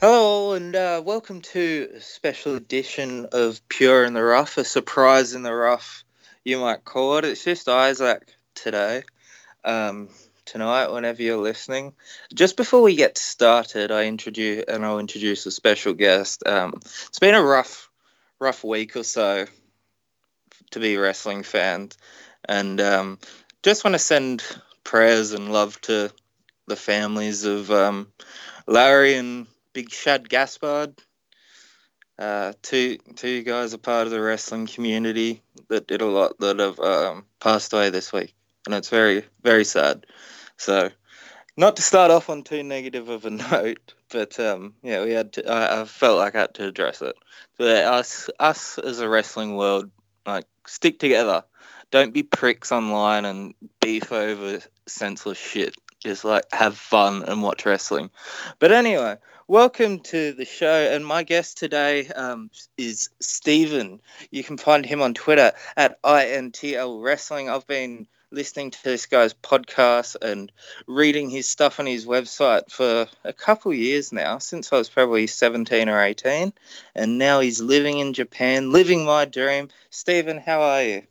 Hello, and uh, welcome to a special edition of Pure in the Rough, a surprise in the rough, you might call it. It's just Izzac today, um, tonight, whenever you're listening. Just before we get started, I introduce and I'll introduce a special guest. Um, it's been a rough, rough week or so to be wrestling fans, and um, just want to send prayers and love to the families of um, Larry and Big Shad Gaspard. Uh, two two guys are part of the wrestling community that did a lot that have um, passed away this week, and it's very very sad. So, not to start off on too negative of a note, but um, yeah, we had to. I, I felt like I had to address it. But us us as a wrestling world, like stick together. Don't be pricks online and beef over senseless shit. Just like have fun and watch wrestling. But anyway, welcome to the show. And my guest today um, is Steven. You can find him on Twitter at INTL Wrestling. I've been listening to this guy's podcast and reading his stuff on his website for a couple years now, since I was probably 17 or 18. And now he's living in Japan, living my dream. Steven, how are you?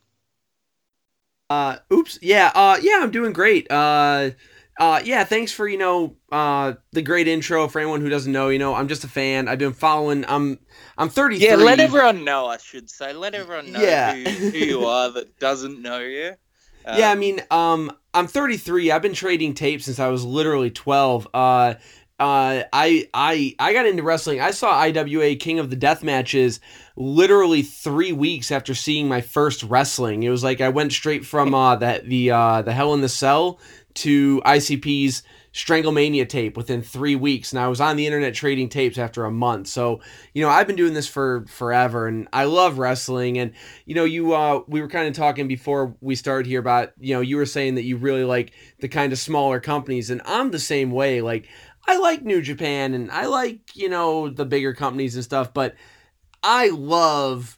Uh, oops. Yeah. Uh, yeah, I'm doing great. Uh, uh, yeah, thanks for you know uh, the great intro. For anyone who doesn't know, you know, I'm just a fan. I've been following. I'm I'm 33. Yeah, let everyone know. I should say, let everyone know yeah. who, who you are that doesn't know you. Um, yeah, I mean, um, I'm 33. I've been trading tapes since I was literally 12. Uh, uh, I I I got into wrestling. I saw IWA King of the Death matches literally three weeks after seeing my first wrestling. It was like I went straight from uh, that the uh, the Hell in the Cell to ICP's Stranglemania tape within three weeks, and I was on the internet trading tapes after a month. So, you know, I've been doing this for forever, and I love wrestling. And you know, you uh, we were kind of talking before we started here about you know you were saying that you really like the kind of smaller companies, and I'm the same way. Like I like New Japan and I like, you know, the bigger companies and stuff, but I love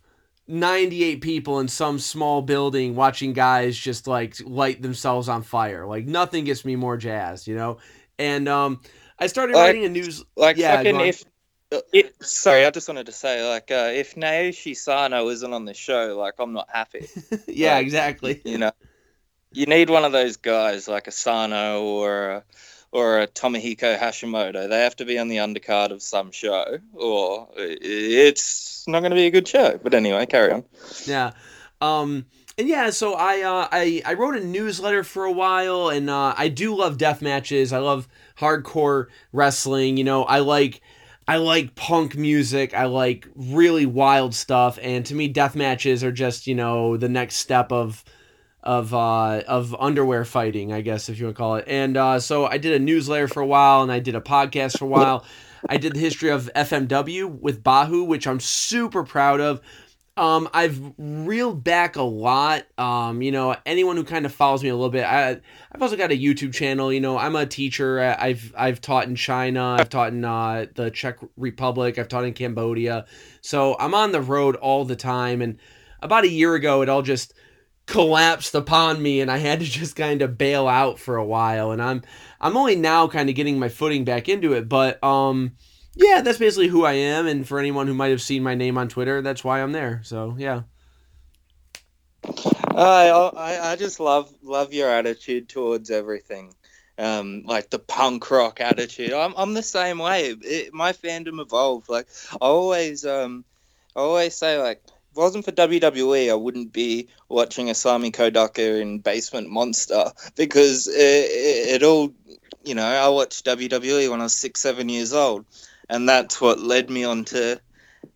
98 people in some small building watching guys just like light themselves on fire. Like nothing gets me more jazzed, you know? And um I started like, writing a news like yeah, fucking if uh, it, sorry, I just wanted to say, like, uh, if Naoshi Sano isn't on the show, like, I'm not happy. yeah, like, exactly. You know, you need one of those guys, like a Sano or a, or a Tomohiko Hashimoto. They have to be on the undercard of some show, or it's not going to be a good show. But anyway, carry on. Yeah. Um, and yeah, so I, uh, I I wrote a newsletter for a while, and uh, I do love death matches. I love hardcore wrestling. You know, I like I like punk music. I like really wild stuff, and to me, death matches are just you know the next step of of uh, of underwear fighting, I guess if you want to call it. And uh, so I did a newsletter for a while, and I did a podcast for a while. I did the history of FMW with Bahu, which I'm super proud of. Um, I've reeled back a lot. Um, you know, anyone who kind of follows me a little bit, I, I've also got a YouTube channel. You know, I'm a teacher. I've I've taught in China. I've taught in uh, the Czech Republic. I've taught in Cambodia. So I'm on the road all the time. And about a year ago, it all just collapsed upon me and I had to just kind of bail out for a while. And I'm I'm only now kind of getting my footing back into it. But um yeah that's basically who I am. And for anyone who might have seen my name on Twitter that's why I'm there. So yeah. I I, I just love love your attitude towards everything. Um, like the punk rock attitude. I'm, I'm the same way. It, my fandom evolved. Like I always um I always say like it wasn't for WWE, I wouldn't be watching Isami Kodaka in Basement Monster because it, it, it, all, you know, I watched WWE when I was six, seven years old, and that's what led me on to.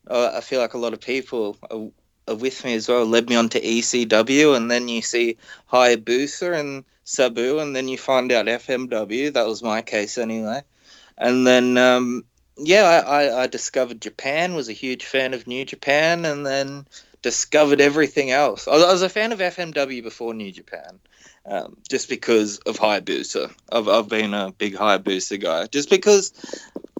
Uh, I feel like a lot of people are, are, with me as well. Led me on to ECW, and then you see Hayabusa and Sabu, and then you find out FMW. That was my case anyway, and then. Um, yeah, I, I, discovered Japan, was a huge fan of New Japan, and then discovered everything else. I, was a fan of FMW before New Japan, um, just because of Hayabusa. I've, I've been a big Hayabusa guy, just because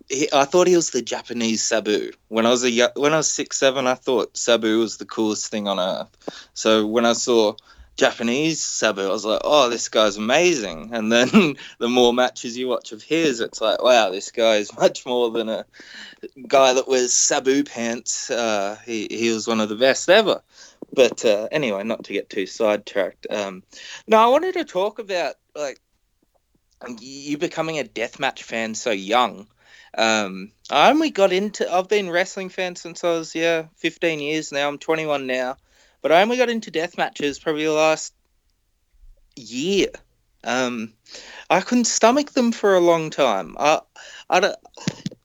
he, I thought he was the Japanese Sabu. When I was a when I was six seven, I thought Sabu was the coolest thing on earth. So when I saw Japanese Sabu, I was like, oh, this guy's amazing. And then the more matches you watch of his, it's like, wow, this guy is much more than a guy that wears Sabu pants. Uh, he, he was one of the best ever. But uh, anyway, not to get too sidetracked. Um, I wanted to talk about like you becoming a deathmatch fan so young. Um, I only got into. I've been wrestling fan since I was yeah 15 years now. I'm 21 now, but I only got into death matches probably the last year. Um, I couldn't stomach them for a long time. I, I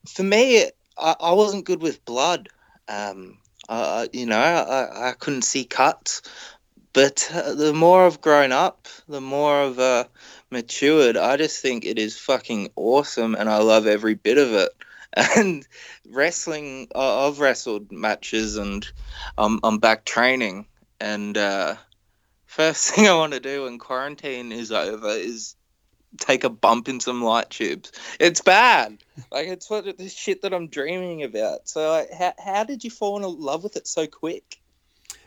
for me, I, I wasn't good with blood. Um, uh, you know, I, I couldn't see cuts. But uh, the more I've grown up, the more I've uh, matured, I just think it is fucking awesome and I love every bit of it. And wrestling, I've wrestled matches and I'm, I'm back training. And uh, first thing I want to do when quarantine is over is take a bump in some light tubes. It's bad. Like it's what the shit that I'm dreaming about. So like, how how did you fall in love with it so quick?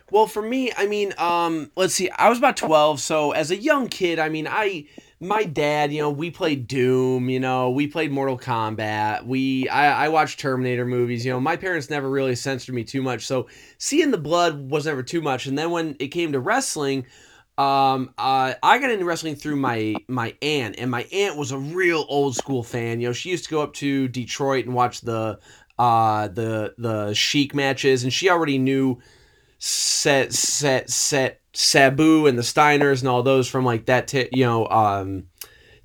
Well, for me, I mean, um, let's see. I was about 12, so as a young kid, I mean, I my dad, you know, we played Doom, you know, we played Mortal Kombat. We I, I watched Terminator movies, you know. My parents never really censored me too much, so seeing the blood was never too much. And then when it came to wrestling, um uh, i got into wrestling through my my aunt and my aunt was a real old school fan you know she used to go up to detroit and watch the uh the the Sheik matches and she already knew set set set sabu and the steiners and all those from like that t- you know um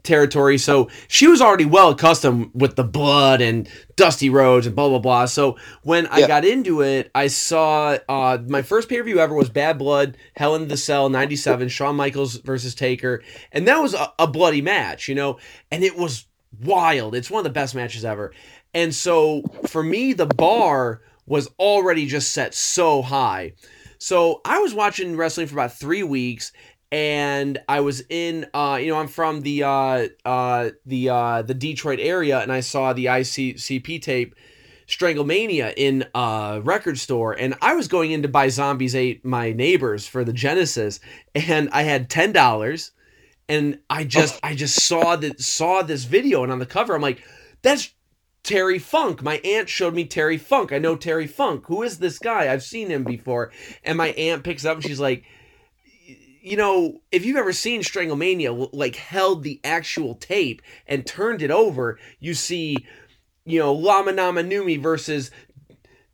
territory. So she was already well accustomed with the blood and Dusty Rhodes and blah blah blah. So when I got into it, I saw uh, my first pay per view ever was Bad Blood, Hell in the Cell '97, Shawn Michaels versus Taker, and that was a, a bloody match, you know, and it was wild. It's one of the best matches ever. And so for me, the bar was already just set so high. So I was watching wrestling for about three weeks, and I was in uh you know I'm from the uh uh the uh the Detroit area and I saw the ICP tape Stranglemania in a record store and I was going in to buy Zombies Ate My Neighbors for the Genesis and I had ten dollars and I just oh. I just saw that saw this video and on the cover I'm like that's Terry Funk. My aunt showed me Terry Funk. I know Terry Funk. Who is this guy? I've seen him before. And my aunt picks up and she's like, you know, if you've ever seen Stranglemania, like held the actual tape and turned it over, you see, you know, Lama Nama Numi versus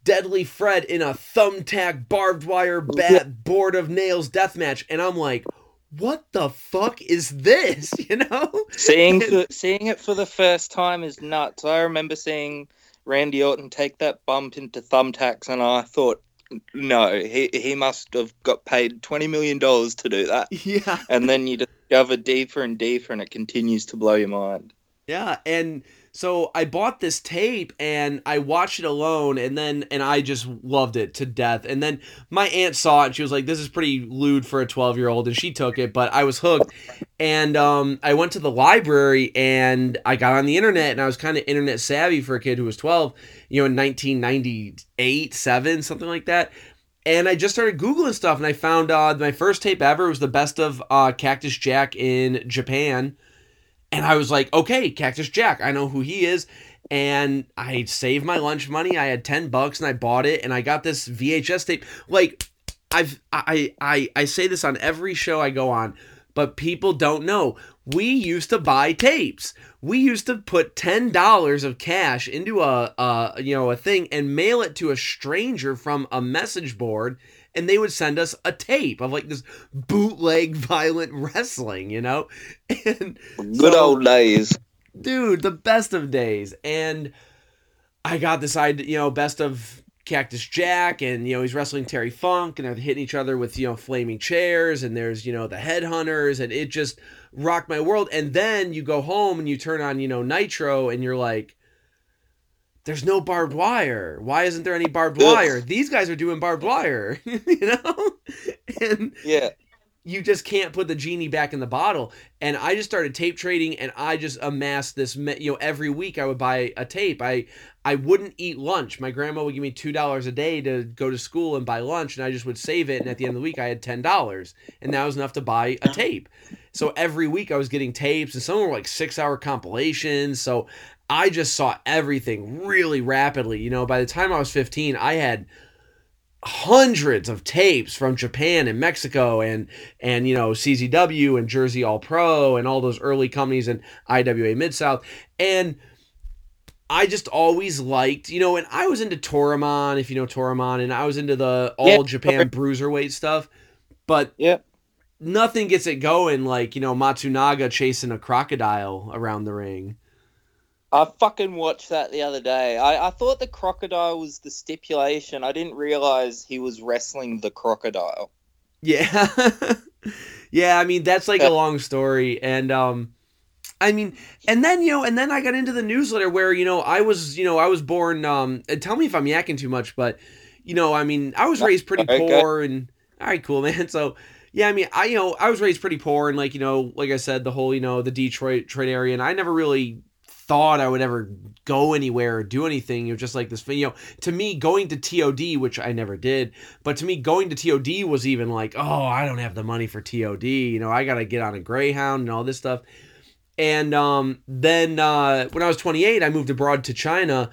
Deadly Fred in a thumbtack barbed wire bat board of nails death match, and I'm like, what the fuck is this? You know, seeing for, seeing it for the first time is nuts. I remember seeing Randy Orton take that bump into thumbtacks, and I thought no, he he must have got paid twenty million dollars to do that. Yeah, and then you discover deeper and deeper, and it continues to blow your mind. Yeah, and so I bought this tape and I watched it alone and then and I just loved it to death. And then my aunt saw it and she was like, This is pretty lewd for a twelve year old and she took it, but I was hooked. And um, I went to the library and I got on the internet and I was kind of internet savvy for a kid who was twelve, you know, in nineteen ninety eight, seven, something like that. And I just started Googling stuff and I found uh, my first tape ever was the best of uh, Cactus Jack in Japan and I was like, okay, Cactus Jack, I know who he is. And I saved my lunch money. I had 10 bucks and I bought it and I got this VHS tape. Like, I've I I I say this on every show I go on, but people don't know. We used to buy tapes. We used to put ten dollars of cash into a, you know a thing and mail it to a stranger from a message board, and they would send us a tape of like this bootleg violent wrestling, you know? And good so, old days. Dude, the best of days. And I got this idea, you know, best of Cactus Jack and you know he's wrestling Terry Funk and they're hitting each other with you know flaming chairs and there's you know the headhunters and it just rocked my world and then you go home and you turn on you know Nitro and you're like there's no barbed wire. Why isn't there any barbed wire? These guys are doing barbed wire, you know? and yeah. you just can't put the genie back in the bottle. And I just started tape trading, and I just amassed this. You know, every week I would buy a tape. I I wouldn't eat lunch. My grandma would give me two dollars a day to go to school and buy lunch, and I just would save it. And at the end of the week, I had ten dollars, and that was enough to buy a tape. So every week I was getting tapes, and some were like six hour compilations. So I just saw everything really rapidly. You know, by the time I was fifteen, I had hundreds of tapes from Japan and Mexico and and you know CZW and Jersey All Pro and all those early companies and IWA Mid South and I just always liked you know and I was into Toryumon if you know Toryumon and I was into the all yeah. Japan bruiserweight stuff but yeah nothing gets it going like you know Matsunaga chasing a crocodile around the ring I fucking watched that the other day. I, I thought the crocodile was the stipulation. I didn't realize he was wrestling the crocodile. Yeah. yeah, I mean that's like a long story and um I mean, and then you know, and then I got into the newsletter where you know I was, you know, I was born. Um, tell me if I'm yakking too much, but you know, I mean, I was raised pretty right, poor, and all right, cool, man. So yeah, I mean, I you know, I was raised pretty poor, and like you know, like I said, the whole you know the Detroit Detroit area, and I never really thought I would ever go anywhere or do anything. Was just like this, you know, to me, going to TOD, which I never did, but to me, going to TOD was even like, oh, I don't have the money for TOD. You know, I got to get on a Greyhound and all this stuff. And um, then uh, when I was 28, I moved abroad to China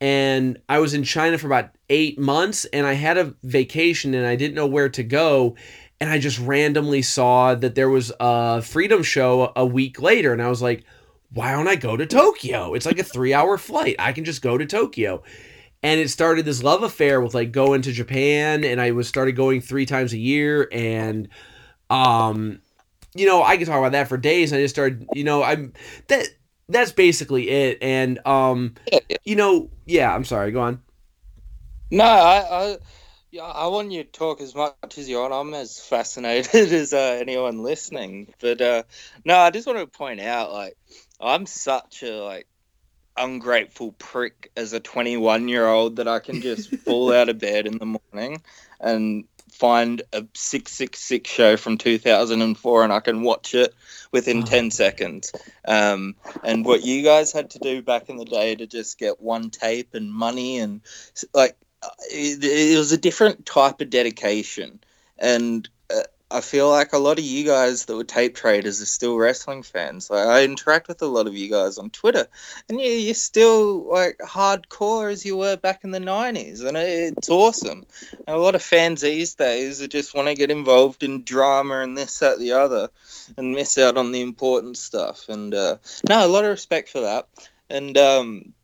and I was in China for about eight months and I had a vacation and I didn't know where to go. And I just randomly saw that there was a freedom show a week later. And I was like, why don't I go to Tokyo? It's like a three hour flight. I can just go to Tokyo. And it started this love affair with like going to Japan and I was started going three times a year and um you know, I could talk about that for days. I just started, you know, I'm that that's basically it. And um you know, yeah, I'm sorry, go on. No, I, I yeah, I want you to talk as much as you want. I'm as fascinated as uh, anyone listening. But uh, no, I just want to point out, like, I'm such a like ungrateful prick as a 21 year old that I can just fall out of bed in the morning and find a 666 show from 2004 and I can watch it within oh. 10 seconds. Um, and what you guys had to do back in the day to just get one tape and money and like it, it was a different type of dedication. And uh, I feel like a lot of you guys that were tape traders are still wrestling fans. Like I interact with a lot of you guys on Twitter, and you, you're still like hardcore as you were back in the '90s, and it's awesome. And a lot of fans these days that just want to get involved in drama and this, that, the other, and miss out on the important stuff. And uh, no, a lot of respect for that. And um,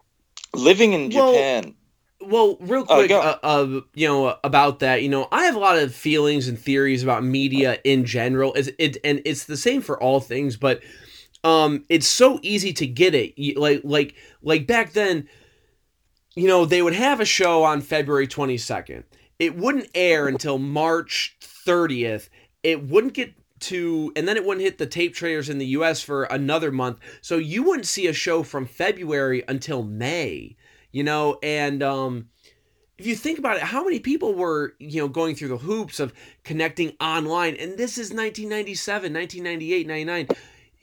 living in Japan. Well, well, real oh, quick, uh, uh, you know, about that, you know, I have a lot of feelings and theories about media in general. It's, it, and it's the same for all things, but um, it's so easy to get it. Like, like, like back then, you know, they would have a show on February 22nd. It wouldn't air until March 30th. It wouldn't get to and then it wouldn't hit the tape traders in the US for another month. So you wouldn't see a show from February until May you know, and um, if you think about it, how many people were, you know, going through the hoops of connecting online? And this is 1997, 1998, 99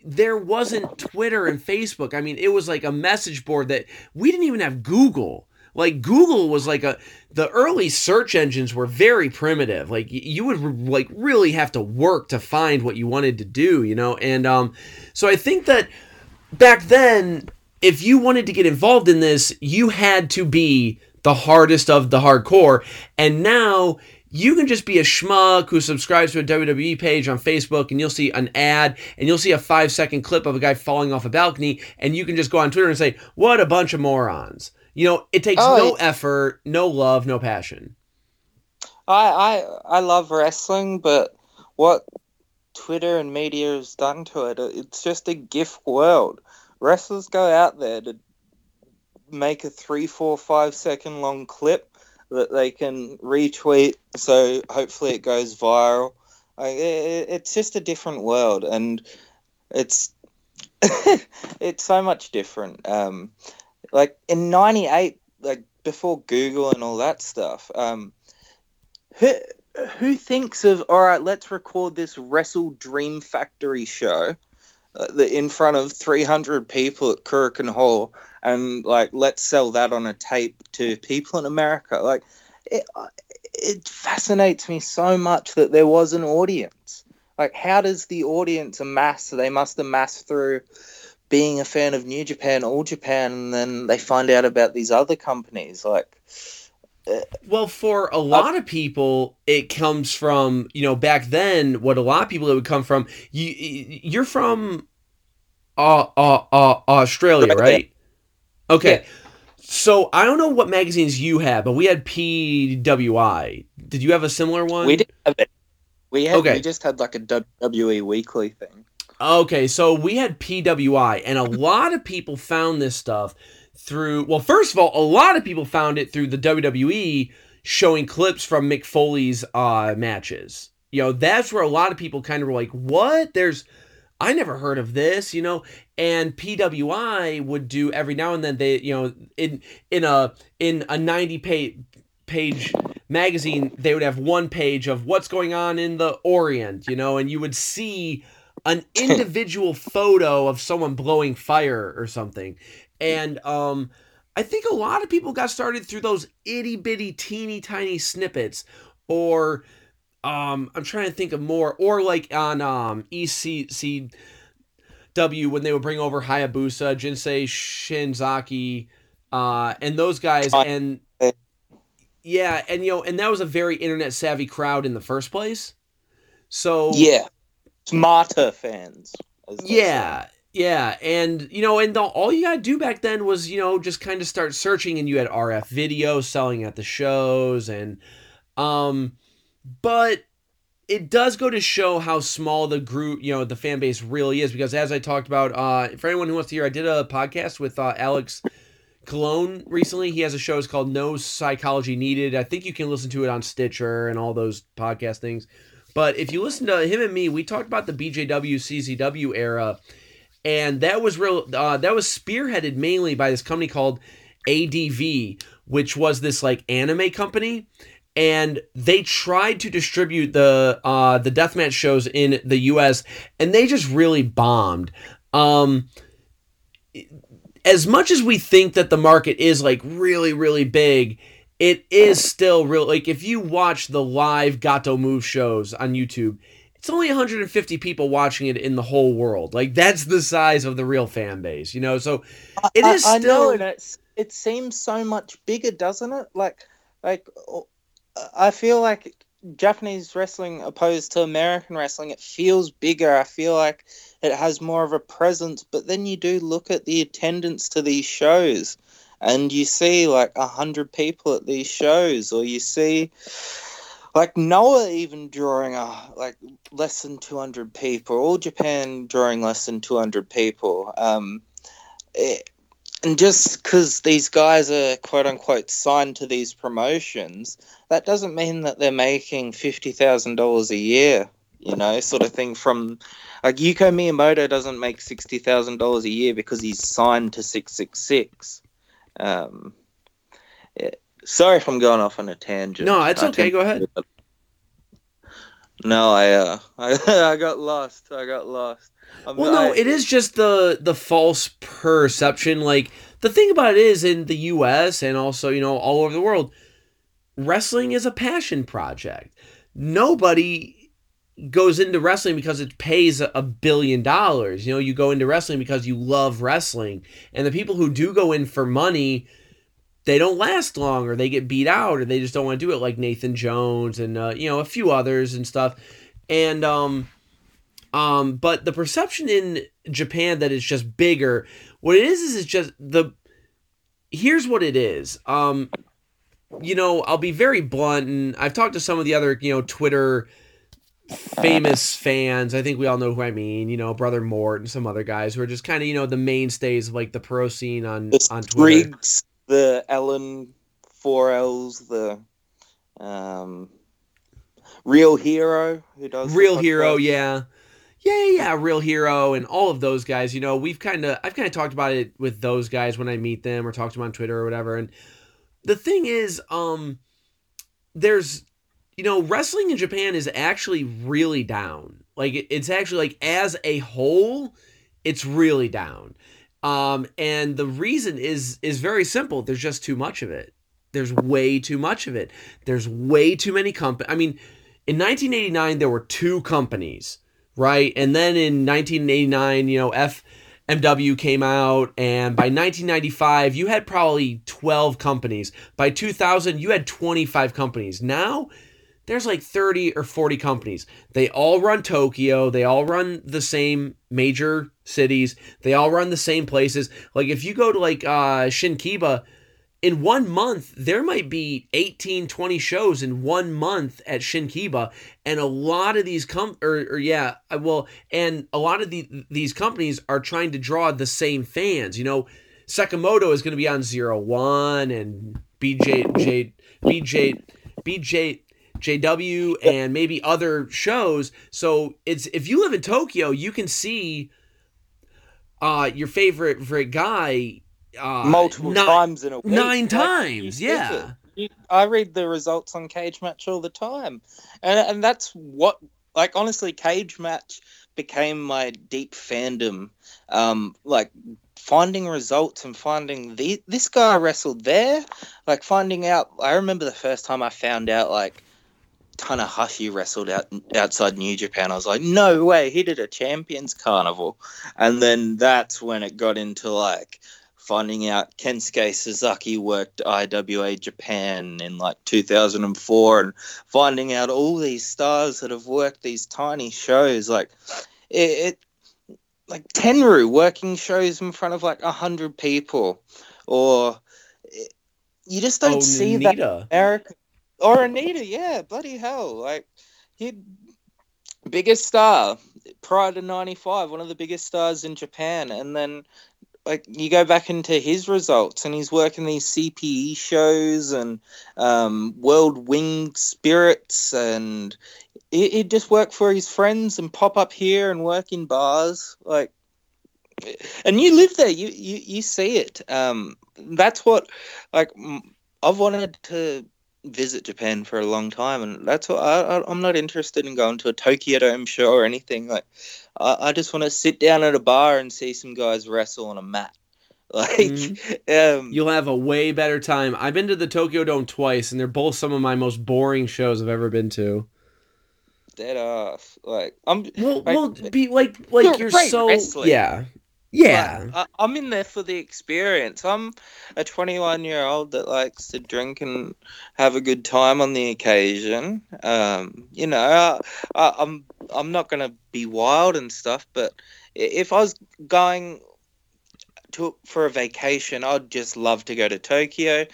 there wasn't Twitter and Facebook. I mean, it was like a message board that we didn't even have Google. Like Google was like a the early search engines were very primitive. Like you would like really have to work to find what you wanted to do, you know? And um so I think that back then if you wanted to get involved in this, you had to be the hardest of the hardcore. And now you can just be a schmuck who subscribes to a WWE page on Facebook and you'll see an ad and you'll see a five second clip of a guy falling off a balcony and you can just go on Twitter and say, What a bunch of morons. You know, it takes oh, no effort, no love, no passion. I, I I love wrestling, but what Twitter and media has done to it, it's just a gift world wrestlers go out there to make a three, four, five second long clip that they can retweet. So hopefully it goes viral. it's just a different world, and it's it's so much different. Um, like in '98, like before Google and all that stuff. Um, who who thinks of all right? Let's record this Wrestle Dream Factory show uh, in front of 300 people at Korakuen Hall, and like let's sell that on a tape to people in America. Like it, it fascinates me so much that there was an audience. Like, how does the audience amass? They must amass through being a fan of New Japan, All Japan, and then they find out about these other companies. Like, uh, well, for a lot uh, of people, it comes from you know back then. What a lot of people it would come from. You you're from uh, uh, uh Australia, right? Okay. Yeah. So I don't know what magazines you had, but we had PWI. Did you have a similar one? We did have it. We had okay. we just had like a WWE weekly thing. Okay, so we had PWI, and a lot of people found this stuff through. Well, first of all, a lot of people found it through the WWE showing clips from Mick Foley's uh, matches. You know, that's where a lot of people kind of were like, "What? There's." I never heard of this, you know, and PWI would do every now and then they, you know, in in a in a 90 page page magazine, they would have one page of what's going on in the Orient, you know, and you would see an individual photo of someone blowing fire or something. And um I think a lot of people got started through those itty bitty teeny tiny snippets or um I'm trying to think of more or like on um ECW when they would bring over Hayabusa, Jinsei Shinzaki, uh and those guys and yeah, and you know, and that was a very internet savvy crowd in the first place. So Yeah. Smarter fans. Yeah. Yeah, and you know, and the, all you gotta do back then was, you know, just kind of start searching, and you had RF video selling at the shows, and um, but it does go to show how small the group, you know, the fan base really is. Because as I talked about, uh, for anyone who wants to hear, I did a podcast with uh, Alex Cologne recently. He has a show it's called No Psychology Needed. I think you can listen to it on Stitcher and all those podcast things. But if you listen to him and me, we talked about the BJW CZW era, and that was real. Uh, that was spearheaded mainly by this company called ADV, which was this like anime company and they tried to distribute the uh, the deathmatch shows in the U.S. and they just really bombed. Um, as much as we think that the market is like really really big, it is still real. Like if you watch the live Gatoh Move shows on YouTube, it's only 150 people watching it in the whole world. Like that's the size of the real fan base, you know. So it is I, I still. Know, and it's, it seems so much bigger, doesn't it? Like like I feel like Japanese wrestling opposed to American wrestling, it feels bigger. I feel like it has more of a presence. But then you do look at the attendance to these shows, and you see like a hundred people at these shows, or you see like Noah even drawing a like less than two hundred people, all Japan drawing less than two hundred people. Um, it, and just because these guys are quote unquote signed to these promotions, that doesn't mean that they're making fifty thousand dollars a year. You know, sort of thing. From like Yuko Miyamoto doesn't make sixty thousand dollars a year because he's signed to six six six. Um, yeah. Sorry if I'm going off on a tangent. No, it's I okay. Go ahead. No, I uh, I, I got lost. I got lost. I'm, well, no, I, it is just the the false perception. Like the thing about it is, in the U.S. and also you know all over the world, wrestling is a passion project. Nobody goes into wrestling because it pays a billion dollars. You know, you go into wrestling because you love wrestling, and the people who do go in for money they don't last long or they get beat out or they just don't want to do it like Nathan Jones and uh, you know a few others and stuff and um um, but the perception in Japan that it's just bigger, what it is is it's just the. Here's what it is. Um, you know, I'll be very blunt, and I've talked to some of the other, you know, Twitter famous fans. I think we all know who I mean. You know, Brother Mort and some other guys who are just kind of, you know, the mainstays of like the pro scene on the on Twitter. The Ellen Four L's, the um, Real Hero who does Real Hero, yeah yeah, yeah, real hero and all of those guys. You know, we've kind of I've kind of talked about it with those guys when I meet them or talk to them on Twitter or whatever. And the thing is, um, there's you know, wrestling in Japan is actually really down. Like it's actually like as a whole, it's really down. Um, and the reason is is very simple. There's just too much of it. There's way too much of it. There's way too many companies. I mean, in 1989 there were two companies, right? And then in 1989, you know, FMW came out, and by 1995 you had probably 12 companies. By 2000 you had 25 companies. Now there's like 30 or 40 companies. They all run Tokyo. They all run the same major cities. They all run the same places. Like if you go to like uh Shinkiba, in one month there might be 18 20 shows in one month at Shinkiba and a lot of these com or, or yeah well and a lot of the, these companies are trying to draw the same fans you know Sakamoto is going to be on Zero One and BJ BJ BJ JW and maybe other shows. So it's if you live in Tokyo, you can see uh your favorite favorite guy uh, multiple nine, times in a week. Nine like, times, yeah. I read the results on Cagematch all the time, and and that's what like honestly, Cagematch became my deep fandom. Um, like finding results and finding the this guy wrestled there, like finding out. I remember the first time I found out like Tanahashi wrestled out outside New Japan. I was like, no way, he did a Champions Carnival, and then that's when it got into like finding out Kensuke Sasaki worked IWA Japan in like 2004, and finding out all these stars that have worked these tiny shows, like it, it like Tenryu working shows in front of like a hundred people, or it, you just don't oh, see Nita. that America or Onita, yeah, bloody hell. Like he biggest star prior to 95 one of the biggest stars in japan and then like you go back into his results and he's working these cpe shows and um, world wing spirits and he, he'd just work for his friends and pop up here and work in bars like and you live there you you, you see it um, that's what like i've wanted to visit Japan for a long time, and that's what I, I, am not interested in going to a Tokyo Dome show or anything. Like, I, I just want to sit down at a bar and see some guys wrestle on a mat. Like, mm-hmm. um, you'll have a way better time. I've been to the Tokyo Dome twice, and they're both some of my most boring shows I've ever been to. Dead off. Like, I'm. Well, like, well, be like, like you're, you're so. Wrestling. Yeah, yeah. I, I'm in there for the experience. I'm a 21 year old that likes to drink and have a good time on the occasion. Um, you know, I, I, I'm I'm not going to be wild and stuff, but if I was going to for a vacation, I'd just love to go to Tokyo,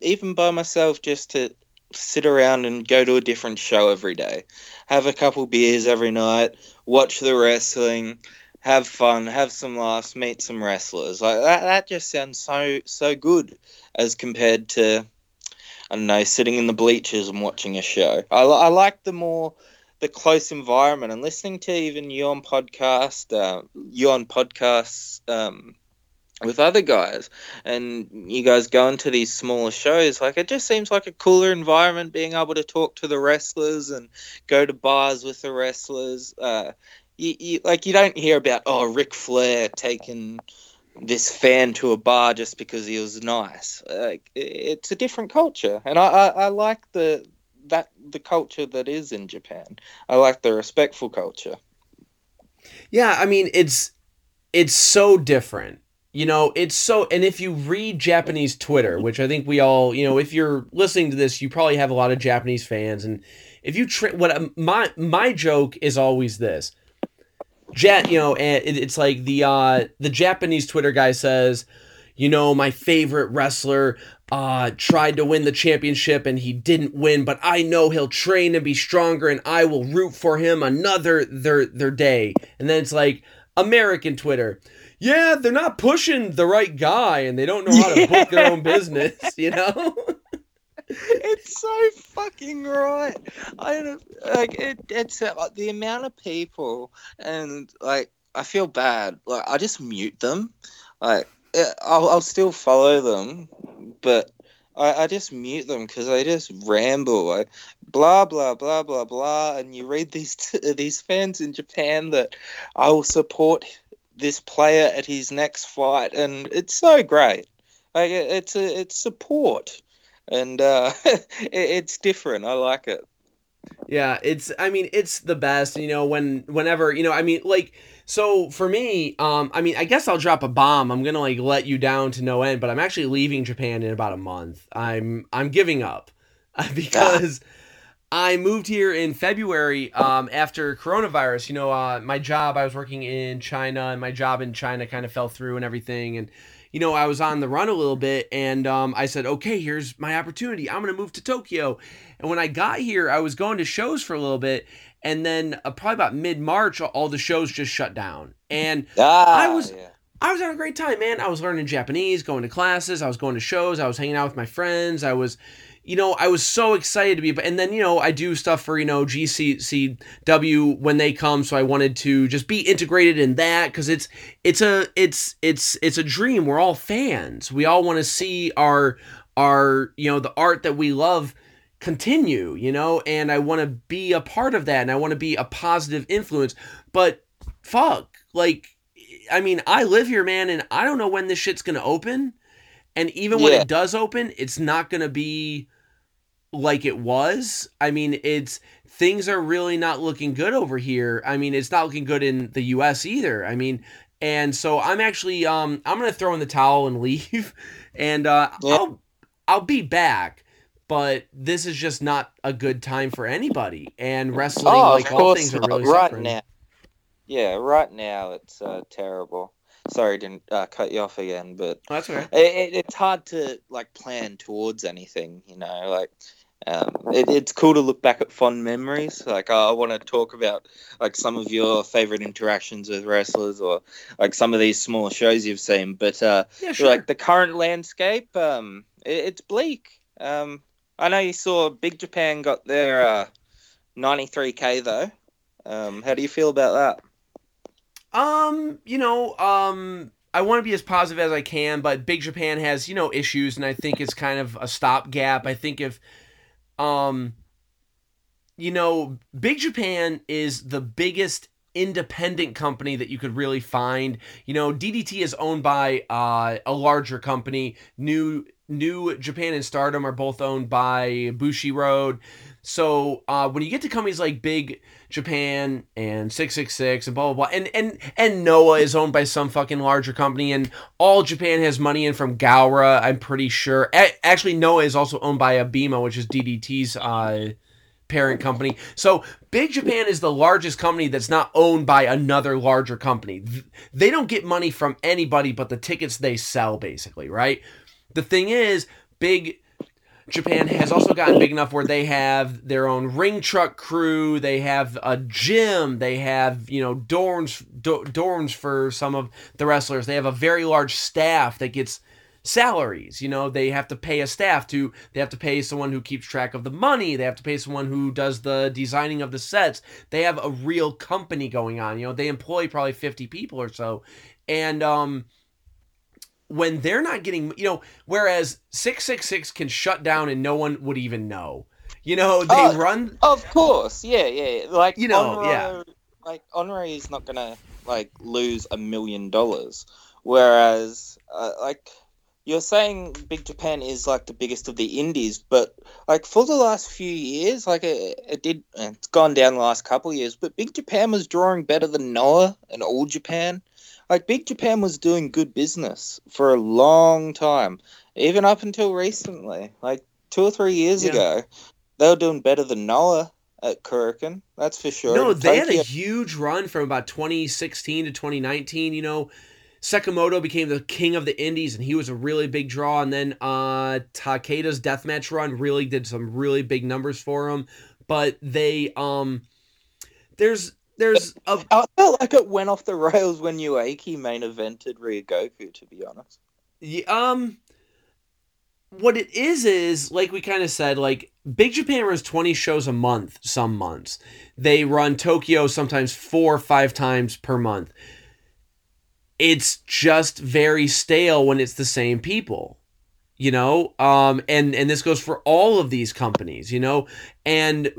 even by myself, just to sit around and go to a different show every day, have a couple beers every night, watch the wrestling have fun, have some laughs, meet some wrestlers. Like that, that just sounds so so good as compared to I don't know sitting in the bleachers and watching a show. I, I like the more the close environment and listening to even you on podcast, uh, you on podcasts um, with other guys, and you guys go into these smaller shows. Like it just seems like a cooler environment, being able to talk to the wrestlers and go to bars with the wrestlers. Uh, you, you, like you don't hear about oh Ric Flair taking this fan to a bar just because he was nice. Like it's a different culture, and I, I, I like the that the culture that is in Japan. I like the respectful culture. Yeah, I mean it's it's so different. You know, it's so and if you read Japanese Twitter, which I think we all, you know, if you're listening to this, you probably have a lot of Japanese fans and if you tra- what my my joke is always this. Jet, you know, and it's like the uh the Japanese Twitter guy says, you know, my favorite wrestler uh tried to win the championship and he didn't win, but I know he'll train and be stronger and I will root for him another their their day. And then it's like American Twitter. Yeah, they're not pushing the right guy and they don't know how to book their own business, you know? It's so fucking right. I don't like it. It's uh, like the amount of people, and like I feel bad. Like I just mute them. Like uh, I'll, I'll still follow them, but I, I just mute them because they just ramble, like blah blah blah blah blah, and you read these t- these fans in Japan that I will support this player at his next fight, and it's so great. Like it, it's a it's support, and uh, it, it's different. I like it. Yeah, it's I mean it's the best. You know when whenever you know I mean like so for me, um, I mean, I guess I'll drop a bomb. I'm gonna like let you down to no end, but I'm actually leaving Japan in about a month. I'm I'm giving up because I moved here in February um, after coronavirus. You know, uh, my job I was working in China, and my job in China kind of fell through and everything, and you know, I was on the run a little bit, and um, I said, okay, here's my opportunity. I'm gonna move to Tokyo. And when I got here, I was going to shows for a little bit, and then uh, probably about mid March, all the shows just shut down, and Ah, I was yeah. I was having a great time, man. I was learning Japanese, going to classes, I was going to shows, I was hanging out with my friends, I was. You know, I was so excited to be, and then you know, I do stuff for you know GCW when they come, so I wanted to just be integrated in that because it's it's a it's it's it's a dream. We're all fans. We all want to see our our you know the art that we love continue, you know, and I want to be a part of that and I want to be a positive influence. But fuck, like, I mean, I live here, man, and I don't know when this shit's gonna open. And even when it does open, it's not gonna be like it was. I mean, it's things are really not looking good over here. I mean, it's not looking good in the US either. I mean, and so I'm actually um I'm gonna throw in the towel and leave. And uh Yeah. I'll I'll be back but this is just not a good time for anybody. And wrestling, Oh, like all things, are really right suffering. now. Yeah, right now it's uh, terrible. Sorry, didn't uh, cut you off again, but Oh, that's okay. it, it, it's hard to like plan towards anything. You know, like um, it, it's cool to look back at fond memories. Like I want to talk about like some of your favorite interactions with wrestlers, or like some of these smaller shows you've seen. But uh, Yeah, sure. like the current landscape, um, it, it's bleak. Um, I know you saw Big Japan got their uh, 93k though. Um, how do you feel about that? Um, you know, um, I want to be as positive as I can, but Big Japan has, you know, issues, and I think it's kind of a stopgap. I think if, um, you know, Big Japan is the biggest independent company that you could really find. You know, DDT is owned by uh, a larger company. New New Japan and Stardom are both owned by Bushiroad. So uh, when you get to companies like Big Japan and 666 and blah blah blah and and and Noah is owned by some fucking larger company and all Japan has money in from Gaura I'm pretty sure. A- actually Noah is also owned by Abema which is DDT's uh parent company. So Big Japan is the largest company that's not owned by another larger company. They don't get money from anybody but the tickets they sell basically right the thing is Big Japan has also gotten big enough where they have their own ring truck crew. They have a gym. They have you know dorms do, dorms for some of the wrestlers. They have a very large staff that gets salaries. You know they have to pay a staff to. They have to pay someone who keeps track of the money. They have to pay someone who does the designing of the sets. They have a real company going on. You know they employ probably fifty people or so, and um when they're not getting you know whereas 666 can shut down and no one would even know you know they Oh, run Of course, yeah, yeah. Like You know, yeah. Like Homare is not gonna like lose a million dollars, whereas uh, like you're saying, Big Japan is like the biggest of the indies, but like for the last few years, like it, it did, it's gone down the last couple of years, but Big Japan was drawing better than Noah and All Japan. Like Big Japan was doing good business for a long time, even up until recently. Like two or three years Yeah. ago, they were doing better than Noah at Kurikan. That's for sure. no they had a huge run from about 2016 to 2019 you know Sakamoto became the king of the indies and he was a really big draw and then uh Takeda's deathmatch run really did some really big numbers for him but they um there's there's a I felt like it went off the rails when Ueki main evented Ryogoku. To be honest. Yeah, um what it is is like we kind of said like Big Japan runs 20 shows a month some months. They run Tokyo sometimes 4 or 5 times per month. It's just very stale when it's the same people. You know um and and this goes for all of these companies you know? And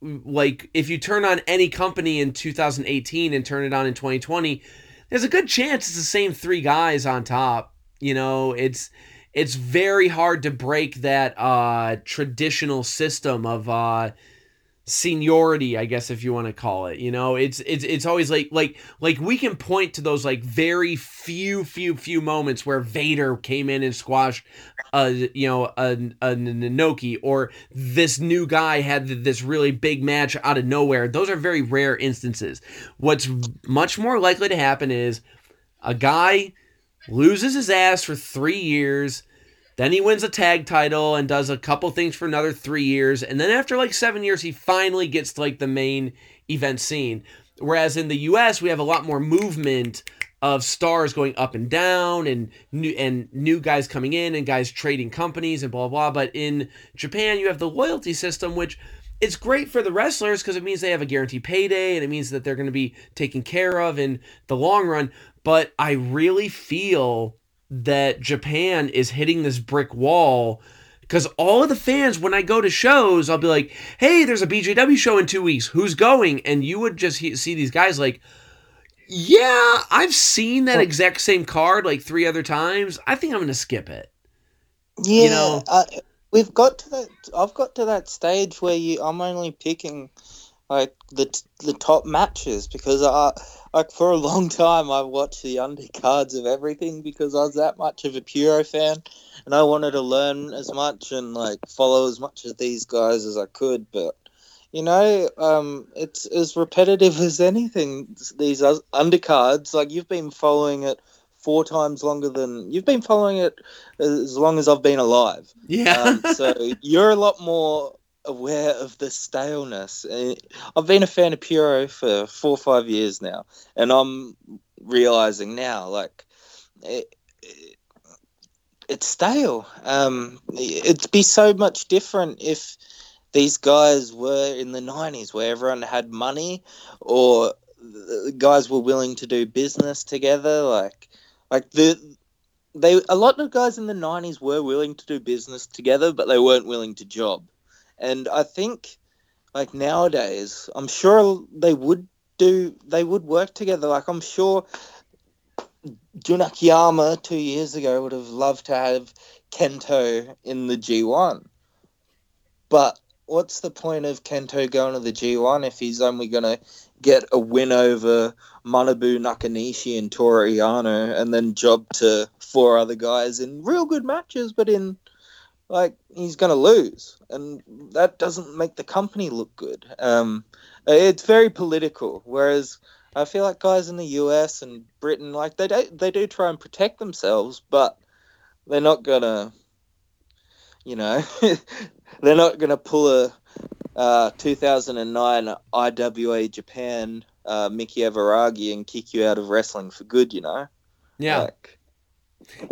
like if you turn on any company in 2018 and turn it on in 2020 there's a good chance it's the same three guys on top you know? It's it's very hard to break that uh traditional system of uh seniority i guess if you want to call it you know? It's it's it's always like like like we can point to those like very few few few moments where vader came in and squashed a you know a, a Inoki or this new guy had this really big match out of nowhere. Those are very rare instances. What's much more likely to happen is a guy loses his ass for 3 years then he wins a tag title and does a couple things for another three years. And then after like seven years, he finally gets to like the main event scene. Whereas in the US, we have a lot more movement of stars going up and down and new and new guys coming in and guys trading companies and blah blah. But in Japan, you have the loyalty system, which it's great for the wrestlers because it means they have a guaranteed payday and it means that they're going to be taken care of in the long run. But I really feel that Japan is hitting this brick wall because all of the fans, when I go to shows, I'll be like, "Hey, there's a BJW show in two weeks. Who's going?" And you would just he- see these guys like, "Yeah, I've seen that exact same card like three other times. I think I'm gonna skip it." Yeah, you know, uh, we've got to that. I've got to that stage where you, I'm only picking like the the top matches because I like for a long time I watched the undercards of everything because I was that much of a Puro fan and I wanted to learn as much and like follow as much of these guys as I could but you know um, it's as repetitive as anything these undercards. Like you've been following it four times longer than you've been following it as long as I've been alive. Yeah. Um, so you're a lot more aware of the staleness. Eh, I've been a fan of Puro for four or five years now, and I'm realizing now, like, it, it, it's stale. Um, it'd be so much different if these guys were in the 90s where everyone had money or guys were willing to do business together like like the they a lot of guys in the 90s were willing to do business together but they weren't willing to job and I think, like nowadays, I'm sure they would do, they would work together. Like I'm sure Jun Akiyama two years ago would have loved to have Kento in the G1. But what's the point of Kento going to the G1 if he's only going to get a win over Manabu Nakanishi and Toru Yano and then job to four other guys in real good matches, but in like he's going to lose, and that doesn't make the company look good. Um, it's very political. Whereas I feel like guys in the US and Britain, like they do, they do try and protect themselves, but they're not gonna, you know, they're not gonna pull a uh, 2009 IWA Japan uh, Miki Everagi and kick you out of wrestling for good. You know, yeah. Like,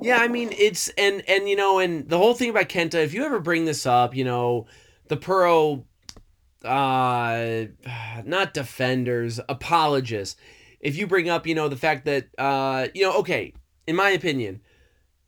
yeah, I mean it's and and you know and the whole thing about Kenta, if you ever bring this up, you know, the Puro uh not defenders, apologists. If you bring up, you know, the fact that uh you know, okay, in my opinion,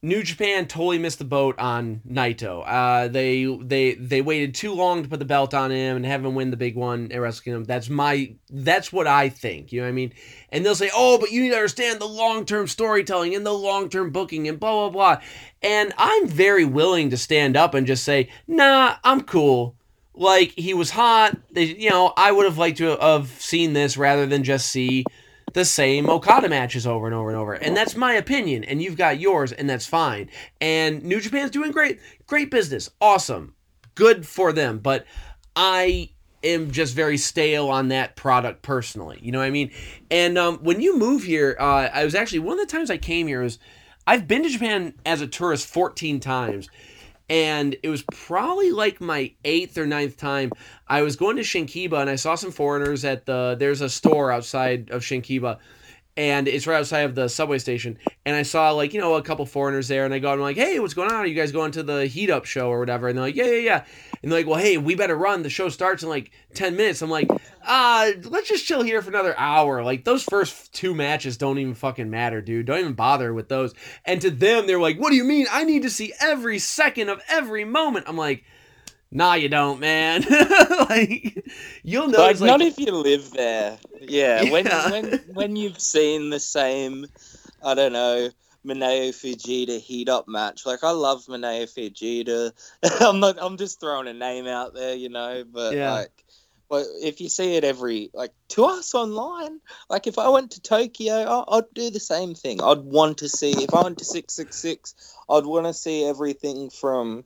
New Japan totally missed the boat on Naito. Uh, they they they waited too long to put the belt on him and have him win the big one at Wrestle Kingdom. That's my that's what I think. You know what I mean? And they'll say, "Oh, but you need to understand the long term storytelling and the long term booking and blah blah blah." And I'm very willing to stand up and just say, "Nah, I'm cool." Like he was hot. They, you know, I would have liked to have seen this rather than just see the same Okada matches over and over and over. And that's my opinion. And you've got yours, and that's fine. And New Japan's doing great. Great business. Awesome. Good for them. But I am just very stale on that product personally. You know what I mean? And um, when you move here, uh, I was actually, one of the times I came here was, I've been to Japan as a tourist 14 times and it was probably like my eighth or ninth time. I was going to Shinkiba and I saw some foreigners at the there's a store outside of Shinkiba, and it's right outside of the subway station. And I saw like you know a couple foreigners there, and I go, I'm like, hey, what's going on? Are you guys going to the heat up show or whatever? And they're like, yeah, yeah, yeah. And they're like, well, hey, we better run. The show starts in like ten minutes. I'm like, uh, let's just chill here for another hour. Like those first two matches don't even fucking matter, dude. Don't even bother with those. And to them, they're like, what do you mean? I need to see every second of every moment. I'm like. Nah, you don't, man. like you'll know. Like, not if you live there. Yeah, yeah, when when when you've seen the same, I don't know, Mineo Fujita heat up match. Like I love Mineo Fujita. I'm not. I'm just throwing a name out there, you know. But yeah. like, well, if you see it every like to us online, like if I went to Tokyo, I'd do the same thing. I'd want to see if I went to six six six, I'd want to see everything from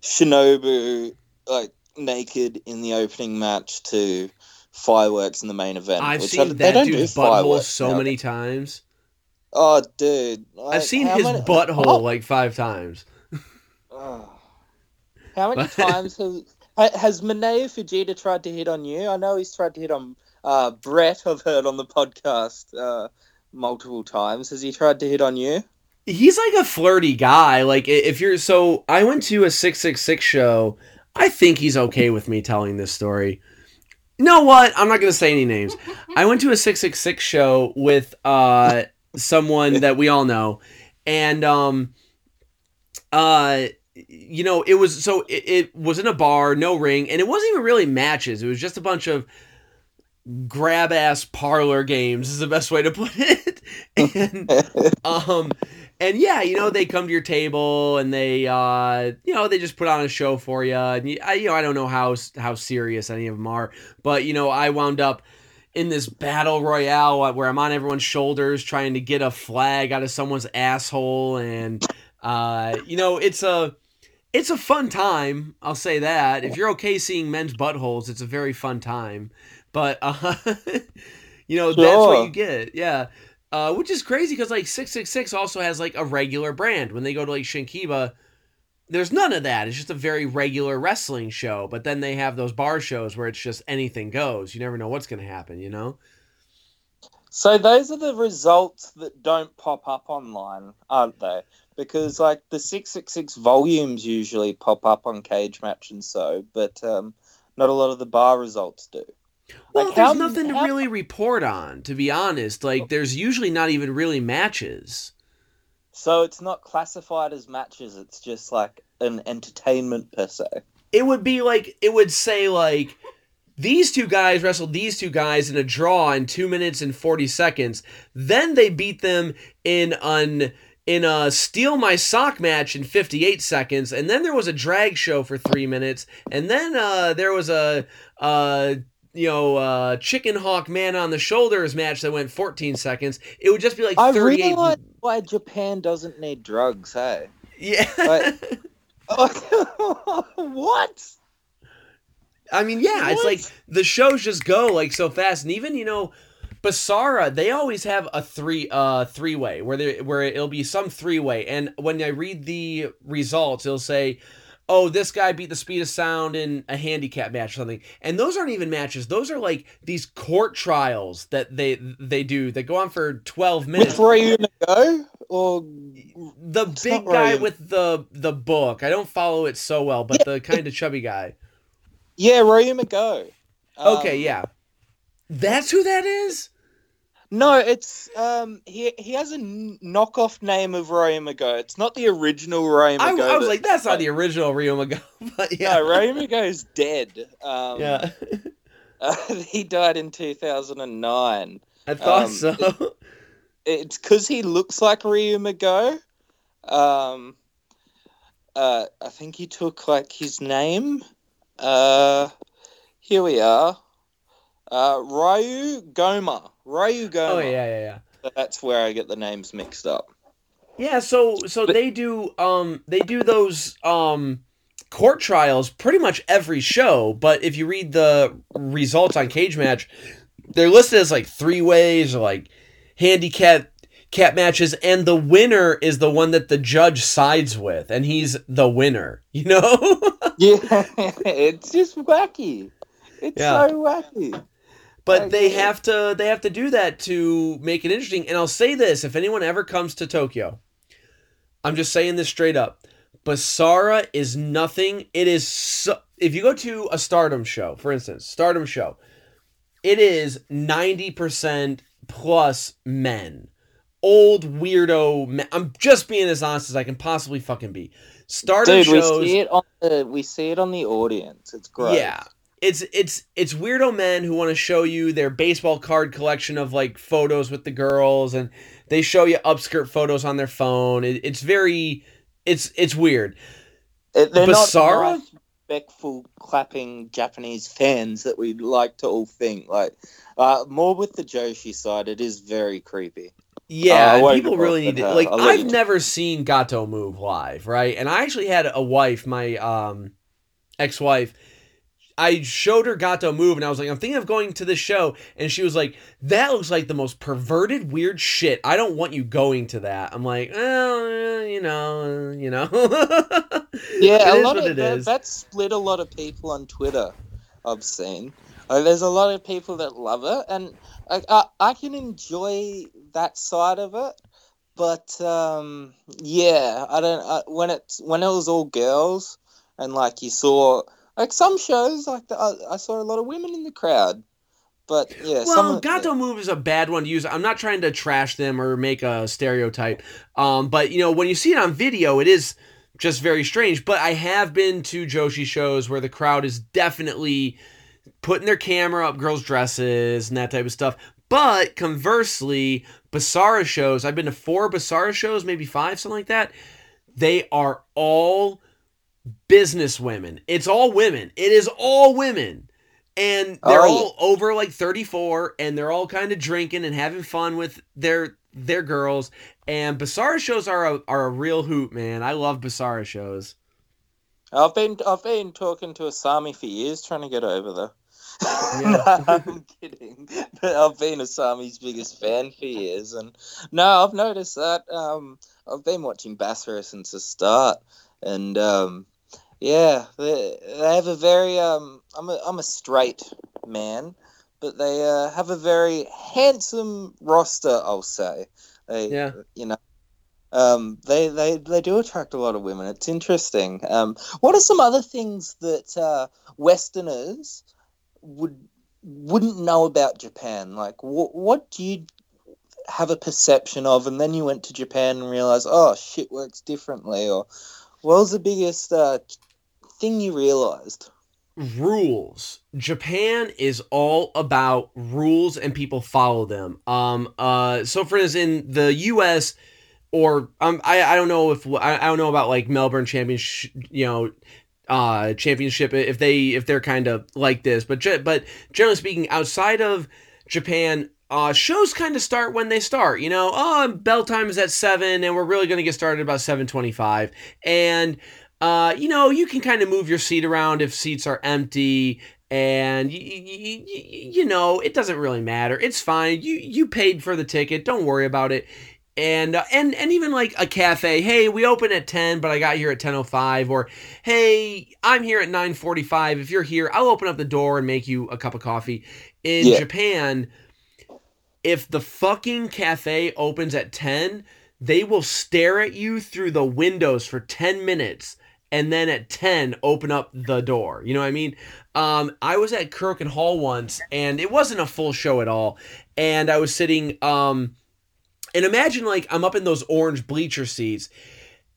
Shinobu like naked in the opening match to fireworks in the main event. I've seen that dude's butthole so many times. Oh, dude! Like, I've seen his many... butthole oh. like five times. oh. How many times has has Mineo Fujita tried to hit on you? I know he's tried to hit on uh, Brett. I've heard on the podcast uh, multiple times. Has he tried to hit on you? he's like a flirty guy. Like if you're so I went to a 666 show. I think he's okay with me telling this story. You know what? I'm not going to say any names. I went to a 666 show with uh someone that we all know and um uh you know, it was so it, it was in a bar, no ring, and it wasn't even really matches. It was just a bunch of grab ass parlor games is the best way to put it. and um and yeah, you know, they come to your table and they, uh, you know, they just put on a show for you. And you, I, you know, I don't know how how serious any of them are, but you know, I wound up in this battle royale where I'm on everyone's shoulders trying to get a flag out of someone's asshole, and uh, you know, it's a it's a fun time. I'll say that. If you're okay seeing men's buttholes, it's a very fun time. But uh, you know, sure. that's what you get. Yeah. Uh, which is crazy because like 666 also has like a regular brand. When they go to like Shinkiba, there's none of that. It's just a very regular wrestling show. But then they have those bar shows where it's just anything goes. You never know what's going to happen, you know? So those are the results that don't pop up online, aren't they? Because like the 666 volumes usually pop up on Cagematch and so, but um, not a lot of the bar results do. Well, like, there's nothing how, to really report on, to be honest. Like, there's usually not even really matches. So it's not classified as matches. It's just like an entertainment per se. It would be like it would say like these two guys wrestled these two guys in a draw in two minutes and forty seconds. Then they beat them in an in a steal my sock match in 58 seconds and then there was a drag show for three minutes and then uh, there was a, a you know, uh, chicken hawk man on the shoulders match that went 14 seconds, it would just be like 38. I realize why Japan doesn't need drugs, hey? Yeah. But, what? I mean, yeah, what? it's like the shows just go like so fast, and even you know, Basara, they always have a three uh three way where they where it'll be some three way, and when I read the results, it'll say oh, this guy beat the speed of sound in a handicap match or something. And those aren't even matches. Those are like these court trials that they they do that go on for 12 minutes. With Ryu go? Or the big guy with the the book. I don't follow it so well, but the kind of chubby guy. Yeah, Ryuma Um, okay, yeah. That's who that is? No, it's um he he has a knockoff name of Ryuma Go. It's not the original Ryuma Go. I, I was like, that's not the original Ryuma Go. But yeah, no, Ryuma Go is dead. Um, yeah, uh, he died in two thousand and nine. I thought um, so. It, it's because he looks like Ryuma Go. Um, uh, I think he took like his name. Uh, here we are. Uh, Ryu Goma. Ryu Goma. Oh yeah, yeah, yeah. That's where I get the names mixed up. Yeah, so so but, they do um they do those um court trials pretty much every show, but if you read the results on Cagematch, they're listed as like three ways or like handicap cat matches and the winner is the one that the judge sides with and he's the winner, you know? yeah, it's just wacky. It's yeah. so wacky. But they have to they have to do that to make it interesting. And I'll say this: if anyone ever comes to Tokyo, I'm just saying this straight up. Basara is nothing. It is so, if you go to a Stardom show, for instance, Stardom show, it is 90% plus men. Old weirdo men. I'm just being as honest as I can possibly fucking be. Stardom Dude, shows. we see it on the we see it on the audience. It's great. Yeah. It's it's it's weirdo men who want to show you their baseball card collection of like photos with the girls and they show you upskirt photos on their phone. It, it's very it's it's weird. It- They're not respectful, clapping Japanese fans that we'd like to all think. Like, uh, more with the Joshi side, it is very creepy. Yeah, Uh, I and won't people really need to like. I've never seen Gatoh Move live, right? And I actually had a wife, my um, ex-wife. I showed her Gatoh Move, and I was like, "I'm thinking of going to this show," and she was like, "That looks like the most perverted, weird shit. I don't want you going to that." I'm like, "Well, eh, you know, you know." Yeah, a lot of it that, is. that split a lot of people on Twitter. I've seen. Uh, there's a lot of people that love it, and I, I, I can enjoy that side of it. But um, yeah, I don't. I, when it's when it was all girls, and like you saw like some shows, like the, I, I saw a lot of women in the crowd. But yeah, Well, Gatoh Move is a bad one to use. I'm not trying to trash them or make a stereotype. Um, but you know, when you see it on video, it is just very strange. But I have been to Joshi shows where the crowd is definitely putting their camera up girls' dresses and that type of stuff. But conversely, Basara shows, I've been to four Basara shows, maybe five, something like that. They are all business women. It's all women. It is all women. And they're Oh, all over like 34 and they're all kind of drinking and having fun with their their girls. And Basara shows are a, are a real hoot, man. I love Basara shows. I've been I've been talking to Isami for years, trying to get over there. Yeah. no, I'm kidding. But I've been Isami's biggest fan for years, and no, I've noticed that. Um, I've been watching Basara since the start, and um, yeah, they, they have a very um, I'm a I'm a straight man, but they uh, have a very handsome roster. I'll say. They, Yeah. you know. Um, they, they, they do attract a lot of women. It's interesting. Um, what are some other things that uh, Westerners would wouldn't know about Japan? Like, what what do you have a perception of, and then you went to Japan and realized, oh, shit works differently, or what was the biggest uh, thing you realized? rules. Japan is all about rules and people follow them. Um uh so for instance in the US or um I I don't know if I, I don't know about like Melbourne championship you know uh championship if they if they're kind of like this but ge- but generally speaking outside of Japan uh shows kind of start when they start you know oh bell time is at 7 and we're really going to get started about 7:25 and uh, you know, you can kind of move your seat around if seats are empty, and you, you, you know, it doesn't really matter. It's fine. You you paid for the ticket. Don't worry about it. And uh, and and even like a cafe, hey, we open at ten, but I got here at ten o five, or hey, I'm here at nine forty five. If you're here, I'll open up the door and make you a cup of coffee. In Yeah. Japan, if the fucking cafe opens at 10, they will stare at you through the windows for 10 minutes and then at 10 open up the door. You know what I mean? Um, I was at Korakuen Hall once and it wasn't a full show at all. And I was sitting um and imagine like I'm up in those orange bleacher seats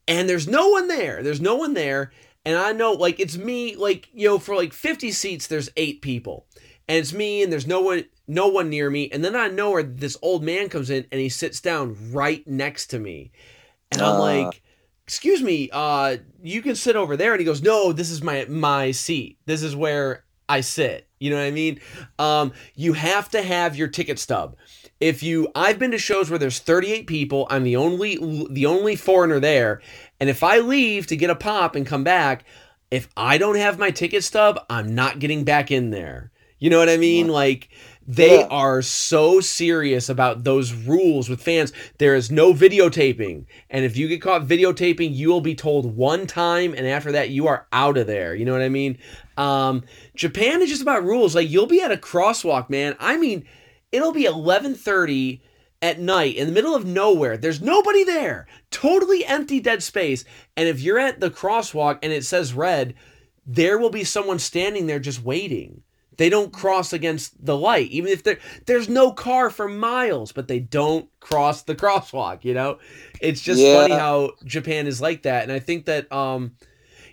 and there's no one there. There's no one there. And I know like it's me like you know for like 50 seats there's 8 people. And it's me and there's no one no one near me. And then I know where this old man comes in and he sits down right next to me. And I'm Uh. like, "Excuse me, uh you can sit over there." And he goes, "No, this is my my seat. This is where I sit." You know what I mean? Um you have to have your ticket stub. If you I've been to shows where there's 38 people, I'm the only the only foreigner there, and if I leave to get a pop and come back, if I don't have my ticket stub, I'm not getting back in there. You know what I mean? Like They Yeah. are so serious about those rules with fans. There is no videotaping. And if you get caught videotaping, you will be told one time and after that you are out of there. You know what I mean? Um Japan is just about rules. Like you'll be at a crosswalk, man. I mean, it'll be 11:30 at night in the middle of nowhere. There's nobody there. Totally empty dead space. And if you're at the crosswalk and it says red, there will be someone standing there just waiting. They don't cross against the light, even if there there's no car for miles, but they don't cross the crosswalk. You know, it's just Yeah. funny how Japan is like that, and I think that um,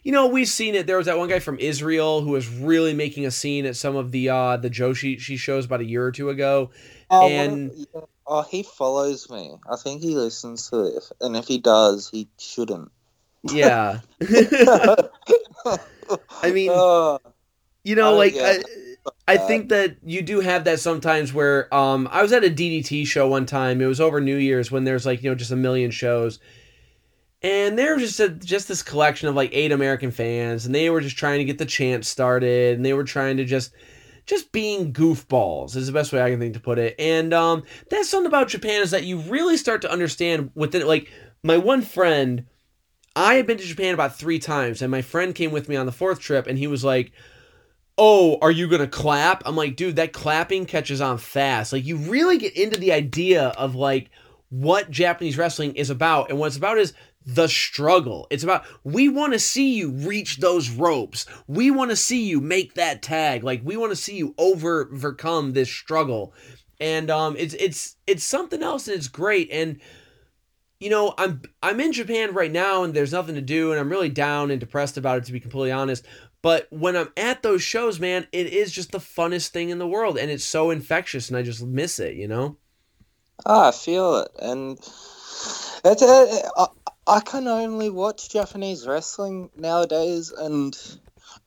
you know, we've seen it. There was that one guy from Israel who was really making a scene at some of the uh the Joshi she shows about a year or two ago. Oh, And- yeah. oh, he follows me. I think he listens to it, and if he does, he shouldn't. Yeah, I mean, Oh, you know, like yeah. I, I think that you do have that sometimes where um I was at a DDT show one time. It was over New Year's when there's like, you know, just a million shows. And there was just a, just this collection of like eight American fans and they were just trying to get the chant started and they were trying to just just being goofballs is the best way I can think to put it. And um that's something about Japan is that you really start to understand within like my one friend I had been to Japan about three times, and my friend came with me on the fourth trip, and he was like, "Oh, are you gonna clap?" I'm like, "Dude, that clapping catches on fast. Like, you really get into the idea of like what Japanese wrestling is about, and what it's about is the struggle. It's about we want to see you reach those ropes. We want to see you make that tag. Like, we want to see you over overcome this struggle." And um, it's it's it's something else, and it's great. And you know, I'm I'm in Japan right now and there's nothing to do and I'm really down and depressed about it to be completely honest. But when I'm at those shows, man, it is just the funnest thing in the world and it's so infectious and I just miss it, you know? Ah, I feel it, and it's uh, I, I can only watch Japanese wrestling nowadays, and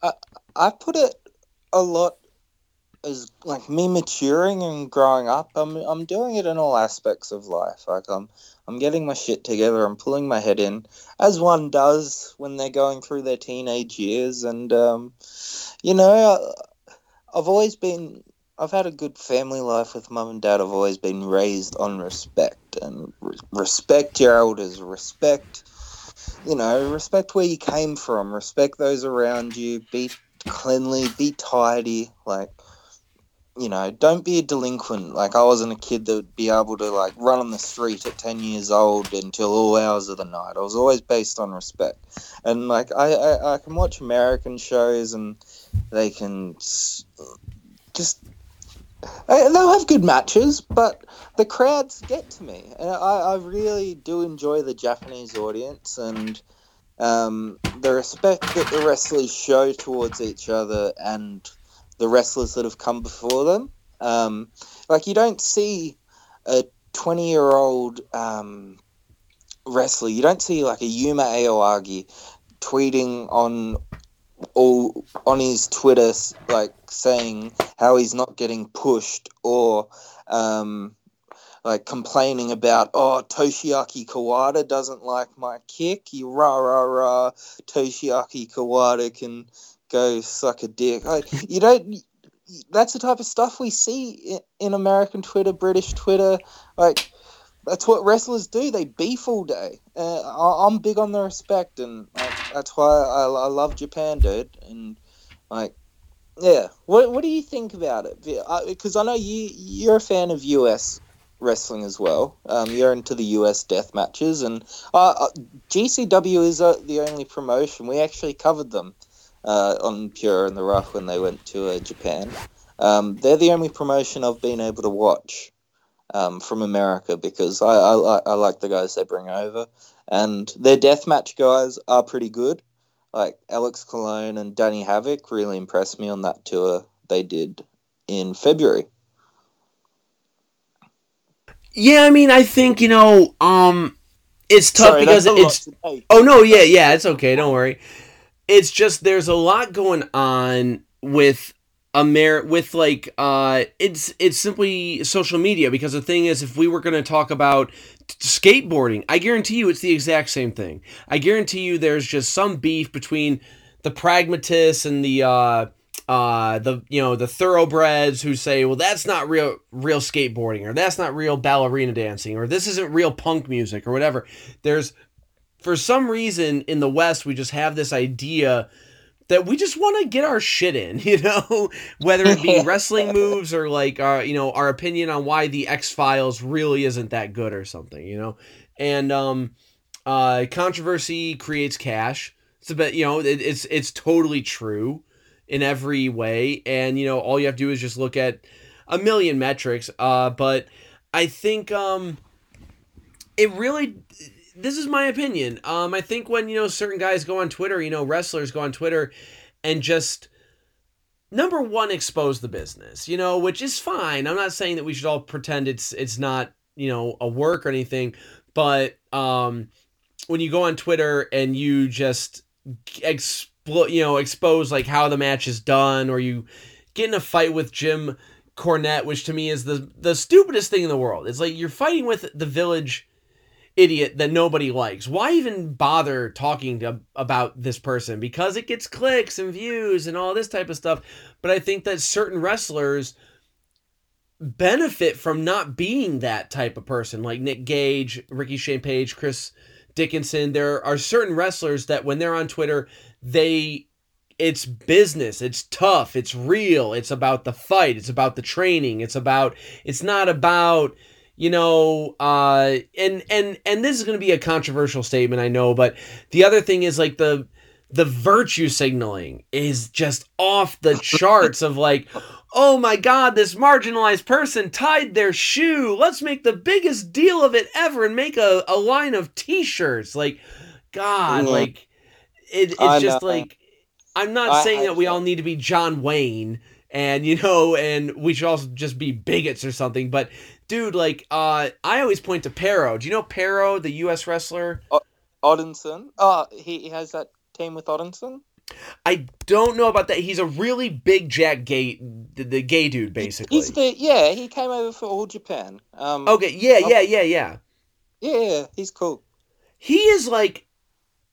I I put it a lot as like me maturing and growing up. I'm I'm doing it in all aspects of life. Like I'm I'm getting my shit together. I'm pulling my head in, as one does when they're going through their teenage years, and um, you know, I've always been I've had a good family life with mum and dad. I've always been raised on respect and re- respect your elders, respect, you know, respect where you came from, respect those around you, be cleanly, be tidy, like, you know, don't be a delinquent. Like, I wasn't a kid that would be able to, like, run on the street at 10 years old until all hours of the night. I was always based on respect. And, like, I, I, I can watch American shows and they can just they'll have good matches, but the crowds get to me, and I, I really do enjoy the Japanese audience and um, the respect that the wrestlers show towards each other and the wrestlers that have come before them. Um, like you don't see a twenty-year-old um, wrestler, you don't see like a Yuma Aoyagi tweeting on all on his Twitter like saying how he's not getting pushed or um, like complaining about oh Toshiaki Kawada doesn't like my kick. You rah rah rah. Toshiaki Kawada can go suck a dick. Like, you don't. That's the type of stuff we see in, American Twitter, British Twitter. Like that's what wrestlers do. They beef all day. Uh, I'm big on the respect, and like, that's why I, I love Japan, dude. And like, yeah, what what do you think about it? Because I know you you're a fan of US wrestling as well. Um, you're into the US death matches, and uh, uh, GCW is uh, the only promotion we actually covered them uh, on Puro in the Rough when they went to uh, Japan. Um, they're the only promotion I've been able to watch um, from America because I, I, I like the guys they bring over, and their deathmatch guys are pretty good. Like Alex Colon and Danny Havoc really impressed me on that tour they did in February. Yeah, I mean, I think, you know, um it's tough Sorry, because that's a lot it's. Oh no, yeah, yeah, it's okay, don't worry. It's just there's a lot going on with Amer with like uh it's it's simply social media because the thing is if we were going to talk about skateboarding, I guarantee you it's the exact same thing. I guarantee you there's just some beef between the pragmatists and the uh uh, the you know the thoroughbreds who say, well, that's not real real skateboarding, or that's not real ballerina dancing, or this isn't real punk music, or whatever. There's for some reason in the West we just have this idea that we just want to get our shit in, you know, whether it be wrestling moves or like our, you know, our opinion on why the X Files really isn't that good or something, you know, and um, uh, controversy creates cash. It's a bit, you know, it, it's it's totally true in every way, and you know, all you have to do is just look at a million metrics. Uh, but I think um, it really this is my opinion. Um, I think when you know certain guys go on Twitter, you know wrestlers go on Twitter, and just number one expose the business, you know, which is fine. I'm not saying that we should all pretend it's it's not you know a work or anything, but um, when you go on Twitter and you just explode, you know, expose like how the match is done, or you get in a fight with Jim Cornette, which to me is the the stupidest thing in the world. It's like you're fighting with the village idiot that nobody likes. Why even bother talking to, about this person? Because it gets clicks and views and all this type of stuff. But I think that certain wrestlers benefit from not being that type of person, like Nick Gage, Ricky Shane Page, Chris Dickinson. There are certain wrestlers that when they're on Twitter, they it's business it's tough it's real it's about the fight it's about the training it's about it's not about you know uh and and and this is going to be a controversial statement i know but the other thing is like the the virtue signaling is just off the charts of like oh my god this marginalized person tied their shoe. Let's make the biggest deal of it ever and make a, a line of t-shirts. Like god mm-hmm. like it, it's just like i'm not I, saying I, that we all need to be john wayne and you know and we should also just be bigots or something but dude, like, uh, I always point to Parrow. Do you know Parrow, the U.S. wrestler? O- Odinson. Oh, he, he has that team with Odinson. I don't know about that. He's a really big Jack Gay, the, the gay dude, basically. He's the yeah. He came over for All Japan. Um, okay. Yeah. Yeah. Yeah. Yeah. Yeah. He's cool. He is like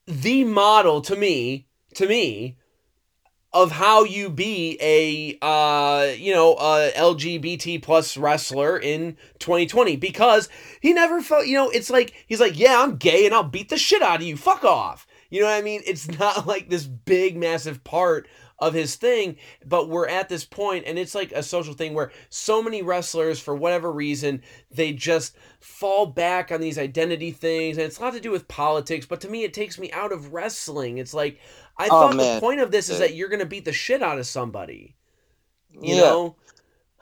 the model to me. To me, of how you be a uh, you know a LGBT plus wrestler in 2020 because he never felt you know it's like he's like yeah I'm gay and I'll beat the shit out of you. Fuck off. You know what I mean? It's not like this big massive part of his thing but we're at this point and it's like a social thing where so many wrestlers for whatever reason they just fall back on these identity things and it's a lot to do with politics but to me it takes me out of wrestling it's like I oh, thought man. the point of this is that you're gonna beat the shit out of somebody. You yeah. know.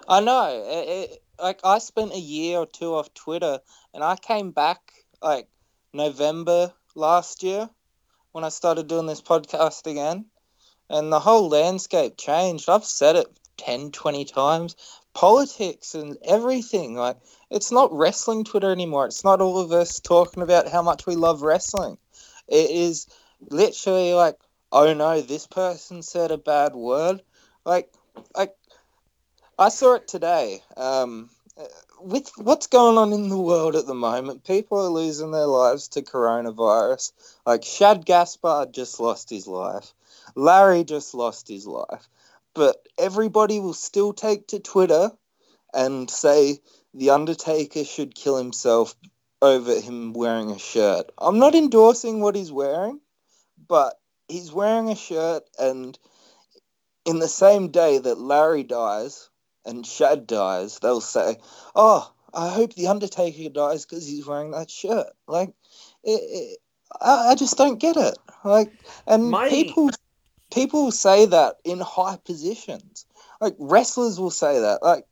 I know. It, it, like I spent a year or two off Twitter, and I came back like November last year when I started doing this podcast again, and the whole landscape changed. I've said it 10, 20 times. Politics and everything. Like, it's not wrestling Twitter anymore. It's not all of us talking about how much we love wrestling. It is literally like oh no, this person said a bad word. Like, like I saw it today. Um, with what's going on in the world at the moment, people are losing their lives to coronavirus. Like Shad Gaspard just lost his life. Larry just lost his life. But everybody will still take to Twitter and say the Undertaker should kill himself over him wearing a shirt. I'm not endorsing what he's wearing, but he's wearing a shirt, and in the same day that Larry dies and Shad dies, they'll say, "Oh, I hope the Undertaker dies because he's wearing that shirt." Like, it, it, I, I, just don't get it. Like, and My... people people say that in high positions. Like wrestlers will say that. Like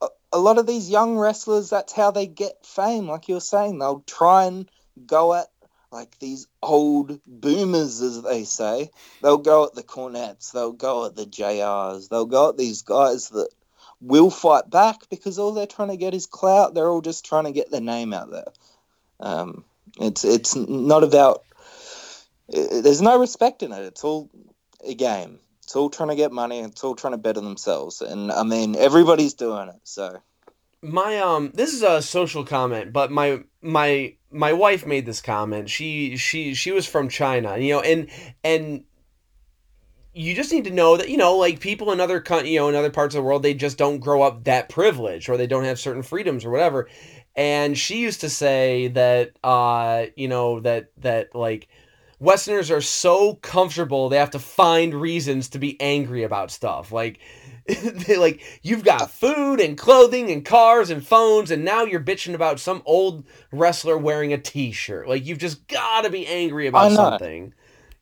a, a lot of these young wrestlers, that's how they get fame. Like you're saying, they'll try and go at like these old boomers, as they say. They'll go at the Cornettes. they'll go at the JRs, they'll go at these guys that will fight back because all they're trying to get is clout. They're all just trying to get their name out there. Um, it's it's not about. There's no respect in it. It's all a game. It's all trying to get money. It's all trying to better themselves. And I mean, everybody's doing it. So my um, this is a social comment, but my my my wife made this comment. She she she was from China, you know, and and you just need to know that you know like people in other you know in other parts of the world they just don't grow up that privileged or they don't have certain freedoms or whatever and she used to say that uh you know that that like westerners are so comfortable they have to find reasons to be angry about stuff like they like you've got food and clothing and cars and phones and now you're bitching about some old wrestler wearing a t-shirt like you've just got to be angry about something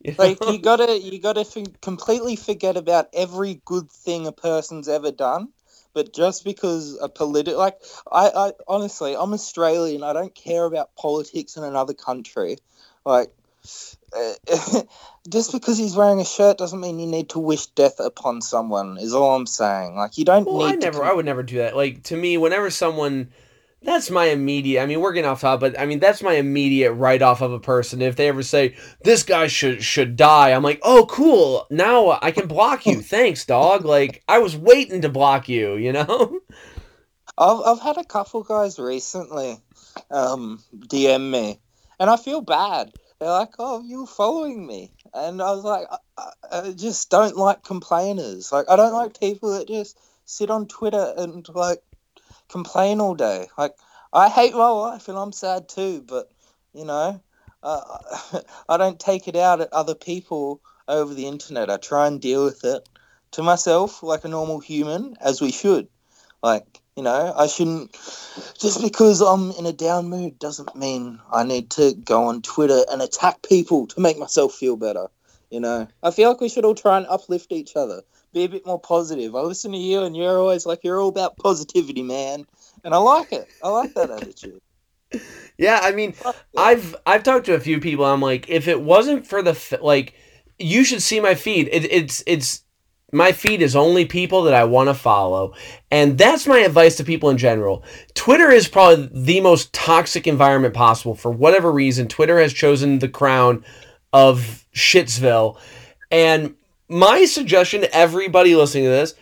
you know? Like you gotta, you gotta f- completely forget about every good thing a person's ever done. But just because a political, like I, I honestly, I'm Australian. I don't care about politics in another country. Like just because he's wearing a shirt doesn't mean you need to wish death upon someone. Is all I'm saying. Like you don't well, need. I never. To... I would never do that. Like to me, whenever someone. That's my immediate. I mean, we're getting off topic, but I mean, that's my immediate write off of a person. If they ever say this guy should should die, I'm like, oh, cool. Now I can block you. Thanks, dog. Like I was waiting to block you. You know. I've I've had a couple guys recently, um, DM me, and I feel bad they're like, "Oh, you are following me," and I was like, I, I, just don't like complainers. Like, I don't like people that just sit on Twitter and like complain all day. Like, I hate my life and I'm sad too, but you know, uh, I don't take it out at other people over the internet. I try and deal with it to myself like a normal human, as we should. Like, you know, I shouldn't just because I'm in a down mood doesn't mean I need to go on Twitter and attack people to make myself feel better. You know, I feel like we should all try and uplift each other, be a bit more positive. I listen to you, and you're always like you're all about positivity, man, and I like it. I like that attitude. Yeah, I mean, I've I've talked to a few people. I'm like, if it wasn't for the like, you should see my feed. It, it's it's my feed is only people that I want to follow. And that's my advice to people in general. Twitter is probably the most toxic environment possible for whatever reason. Twitter has chosen the crown of Shitsville. And my suggestion to everybody listening to this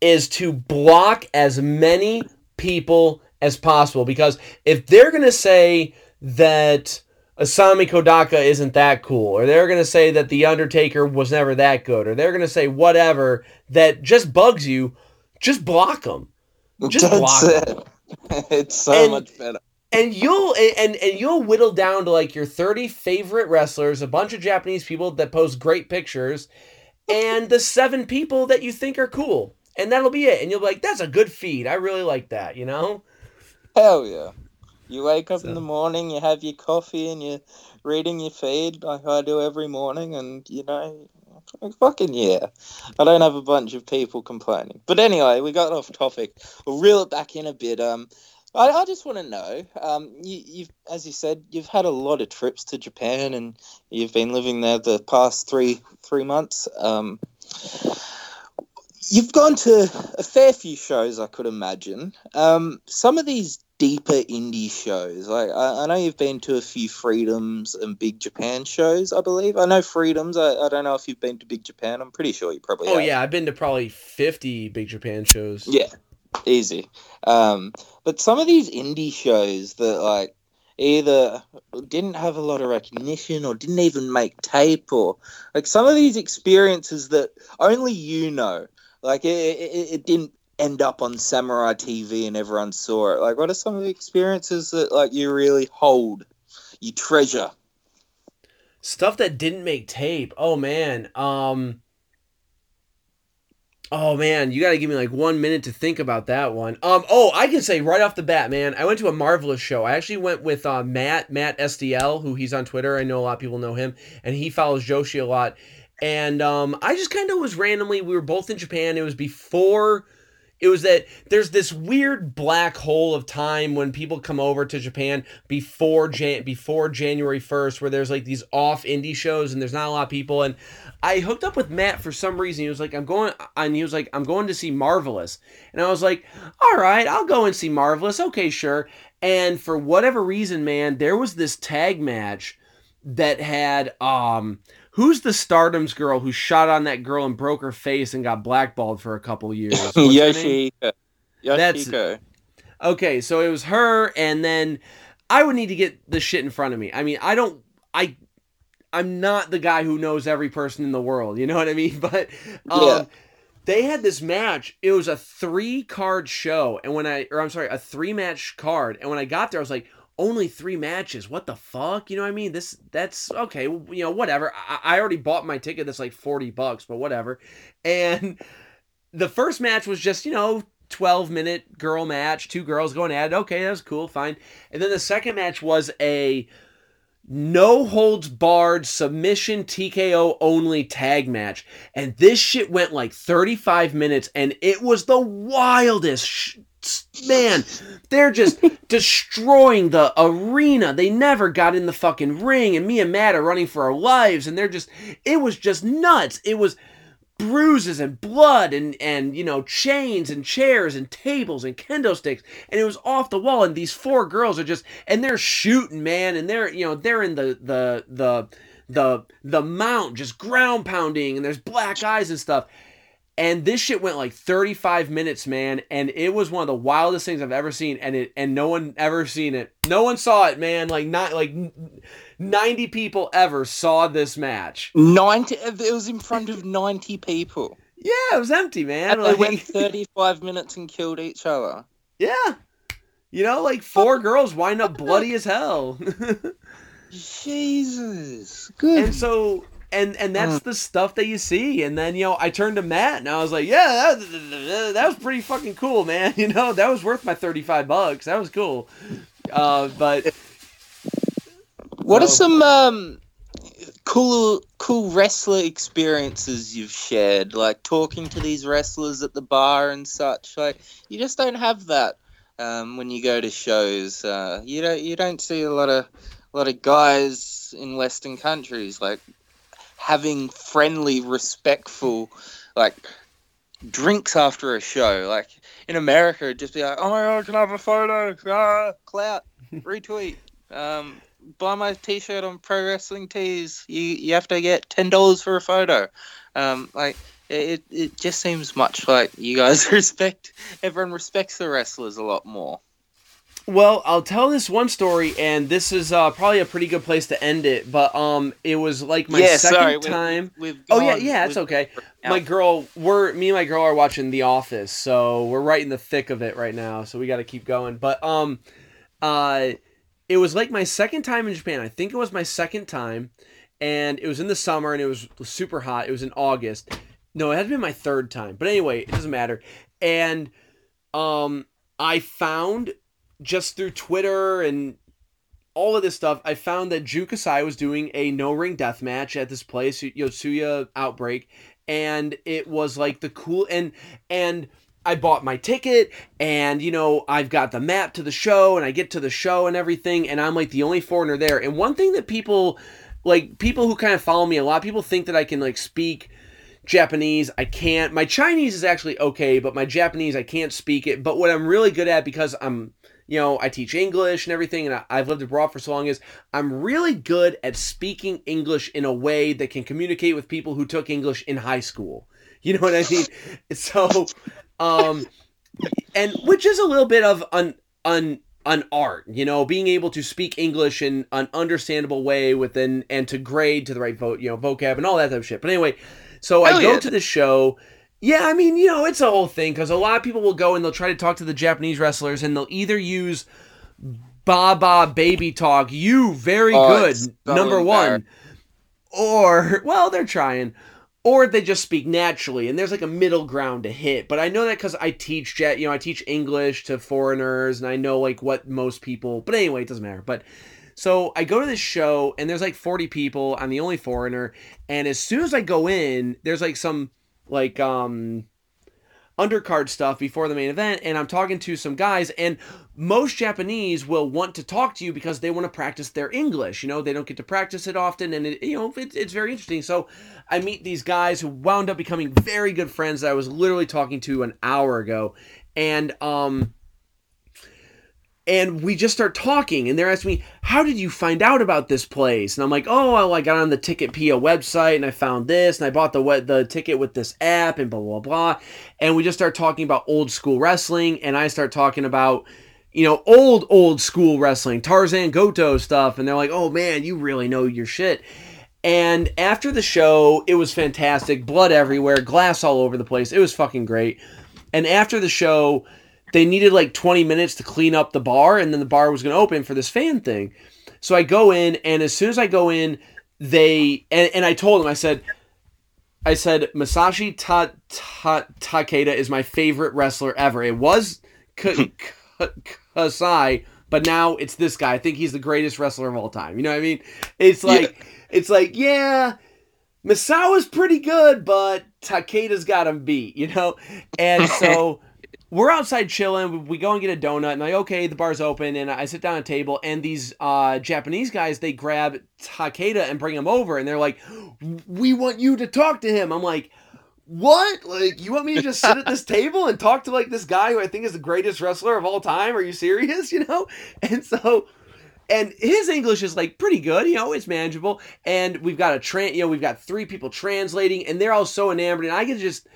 is to block as many people as possible because if they're going to say that Isami Kodaka isn't that cool, or they're going to say that The Undertaker was never that good, or they're going to say whatever that just bugs you, just block them. Just That's block it. them. It's so and, much better. And you'll and and you'll whittle down to like your 30 favorite wrestlers, a bunch of Japanese people that post great pictures, and the seven people that you think are cool. And that'll be it. And you'll be like, that's a good feed. I really like that, you know? Hell yeah. You wake up so. in the morning, you have your coffee, and you're reading your feed like I do every morning, and you know, fucking yeah. I don't have a bunch of people complaining. But anyway, we got off topic. We'll reel it back in a bit. Um, I, I just want to know. Um, you, you've, as you said, you've had a lot of trips to Japan, and you've been living there the past three three months. Um, you've gone to a fair few shows, I could imagine. Um, some of these deeper indie shows. Like I, I, know you've been to a few Freedoms and Big Japan shows. I believe I know Freedoms. I, I don't know if you've been to Big Japan. I'm pretty sure you probably. Oh have. yeah, I've been to probably fifty Big Japan shows. Yeah, easy. Um, but some of these indie shows that like either didn't have a lot of recognition or didn't even make tape or like some of these experiences that only you know like it, it, it didn't end up on Samurai TV and everyone saw it? Like, what are some of the experiences that like you really hold, you treasure? Stuff that didn't make tape. Oh man. Um. Oh man, you got to give me like one minute to think about that one. Um. Oh, I can say right off the bat, man. I went to a marvelous show. I actually went with uh, Matt Matt SDL, who he's on Twitter. I know a lot of people know him, and he follows Joshi a lot. And um, I just kind of was randomly. We were both in Japan. It was before it was that there's this weird black hole of time when people come over to Japan before Jan- before January 1st where there's like these off indie shows and there's not a lot of people and I hooked up with Matt for some reason. He was like, I'm going and he was like, I'm going to see Marvelous. And I was like, all right, I'll go and see Marvelous. Okay, sure. And for whatever reason, man, there was this tag match that had um Who's the Stardom's girl who shot on that girl and broke her face and got blackballed for a couple years? Yoshiko. Yoshiko. okay. So it was her, and then I would need to get the shit in front of me. I mean, I don't. I I'm not the guy who knows every person in the world. You know what I mean? But um, yeah. they had this match. It was a three card show, and when I or I'm sorry, a three match card, and when I got there, I was like. Only three matches. What the fuck? You know what I mean? This that's okay. You know, whatever. I, I already bought my ticket. That's like forty bucks, but whatever. And the first match was just you know 12 minute girl match, two girls going at it. Okay, that was cool, fine. And then the second match was a no holds barred submission TKO only tag match. And this shit went like 35 minutes and it was the wildest sh- man, they're just destroying the arena. They never got in the fucking ring, and me and Matt are running for our lives, and they're just, it was just nuts. It was, bruises and blood and and you know chains and chairs and tables and kendo sticks and it was off the wall and these four girls are just and they're shooting man and they're you know they're in the the the the the mount just ground pounding and there's black eyes and stuff and this shit went like 35 minutes man and it was one of the wildest things i've ever seen and it and no one ever seen it no one saw it man like not like 90 people ever saw this match. 90 it was in front of 90 people. Yeah, it was empty, man. And like, they went 35 minutes and killed each other. Yeah. You know, like four girls wind up bloody as hell. Jesus. Good. And so and and that's uh. the stuff that you see and then you know i turned to matt and i was like yeah that, that was pretty fucking cool man you know that was worth my 35 bucks that was cool uh, but what are some um, cool cool wrestler experiences you've shared? Like talking to these wrestlers at the bar and such. Like you just don't have that um, when you go to shows. Uh, you don't you don't see a lot of a lot of guys in Western countries like having friendly, respectful, like drinks after a show. Like in America, it'd just be like, "Oh my god, can I have a photo? Ah, clout, retweet." Um, buy my T-shirt on Pro Wrestling Tees, you you have to get ten dollars for a photo. Um, like it, it just seems much like you guys respect everyone respects the wrestlers a lot more. Well, I'll tell this one story, and this is uh, probably a pretty good place to end it. But um, it was like my yeah, second sorry, time. We've, we've oh yeah, yeah, it's okay. My girl, we're me and my girl are watching The Office, so we're right in the thick of it right now. So we got to keep going. But um, uh, it was like my second time in Japan. I think it was my second time, and it was in the summer and it was super hot. It was in August. No, it had been my third time, but anyway, it doesn't matter. And um, I found just through Twitter and all of this stuff, I found that Ju was doing a no ring death match at this place, Yotsuya Outbreak, and it was like the cool and and I bought my ticket and you know I've got the map to the show and I get to the show and everything and I'm like the only foreigner there. And one thing that people like people who kind of follow me a lot people think that I can like speak Japanese. I can't. My Chinese is actually okay, but my Japanese I can't speak it. But what I'm really good at because I'm you know, I teach English and everything, and I, have lived abroad for so long, is I'm really good at speaking English in a way that can communicate with people who took English in high school. You know what I mean? So um, and which is a little bit of an an an art, you know, being able to speak English in an understandable way within and to grade to the right vote, you know, vocab and all that type of shit. But anyway, so Hell I go yeah. to the show. Yeah, I mean, you know, it's a whole thing because a lot of people will go and they'll try to talk to the Japanese wrestlers and they'll either use Baba baby talk, you very oh, good, so number one, or well, they're trying, or they just speak naturally and there's like a middle ground to hit but i know that because i teach jet you know i teach english to foreigners and i know like what most people but anyway it doesn't matter but so i go to this show and there's like 40 people i'm the only foreigner and as soon as i go in there's like some like um undercard stuff before the main event and I'm talking to some guys and most Japanese will want to talk to you because they want to practice their English. You know, they don't get to practice it often and it, you know, it, it's very interesting. So I meet these guys who wound up becoming very good friends that I was literally talking to an hour ago and um and we just start talking and they're asking me how did you find out about this place and i'm like oh well, i got on the ticketpia website and i found this and i bought the the ticket with this app and blah blah blah and we just start talking about old school wrestling and i start talking about you know old old school wrestling tarzan goto stuff and they're like oh man you really know your shit And after the show, it was fantastic. Blood everywhere, glass all over the place. It was fucking great. And after the show, they needed like 20 minutes to clean up the bar, and then the bar was going to open for this fan thing. So I go in, and as soon as I go in, they and, and I told them, I said, I said Masashi Ta, Ta, Takeda is my favorite wrestler ever. It was K- K- Kasai, but now it's this guy. I think he's the greatest wrestler of all time. You know what I mean? It's like yeah. it's like yeah, Misawa's pretty good, but Takeda's got him beat. You know, and so we're outside chilling. We go and get a donut, and like, okay, the bar's open, and I sit down at a table, and these uh, Japanese guys they grab Takeda and bring him over, and they're like, "We want you to talk to him." I'm like, "What? Like, you want me to just sit at this table and talk to like this guy who I think is the greatest wrestler of all time? Are you serious? You know?" And so. And his English is like pretty good, you know, it's manageable. And we've got a tran, you know, we've got three people translating, and they're all so enamored. And I can just,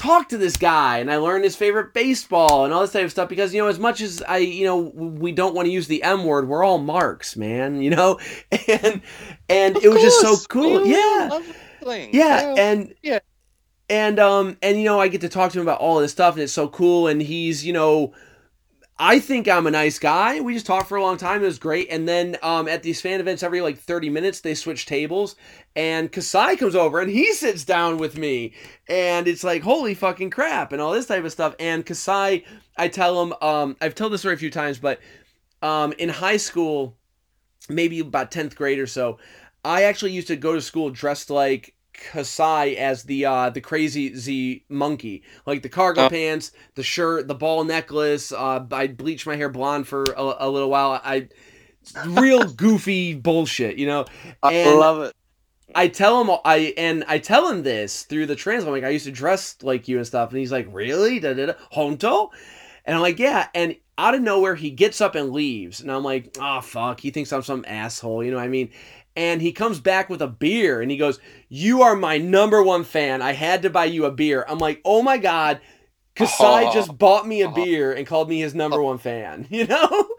talk to this guy and I learned his favorite baseball and all this type of stuff because you know as much as I you know we don't want to use the M word we're all marks man you know? And and of it was course. just so cool. yeah. yeah and yeah. and um and you know I get to talk to him about all this stuff and it's so cool and he's you know I think I'm a nice guy. We just talked for a long time. It was great. And then um, at these fan events, every like 30 minutes, they switch tables. And Kasai comes over and he sits down with me. And it's like, holy fucking crap, and all this type of stuff. And Kasai, I tell him, um, I've told this story a few times, but um, in high school, maybe about 10th grade or so, I actually used to go to school dressed like Kasai as the uh the crazy Z monkey, like the cargo uh, pants, the shirt, the ball necklace. Uh, I bleached my hair blonde for a, a little while. I real goofy bullshit, you know. And I love it. I tell him I and I tell him this through the translate. I'm like, I used to dress like you and stuff, and he's like, really? Da da da. Honto? And I'm like, yeah. And out of nowhere, he gets up and leaves, and I'm like, oh fuck. He thinks I'm some asshole, you know what I mean? And he comes back with a beer and he goes, "You are my number one fan. I had to buy you a beer." I'm like, "Oh my god." Kasai oh, just bought me a oh, beer and called me his number one fan, you know?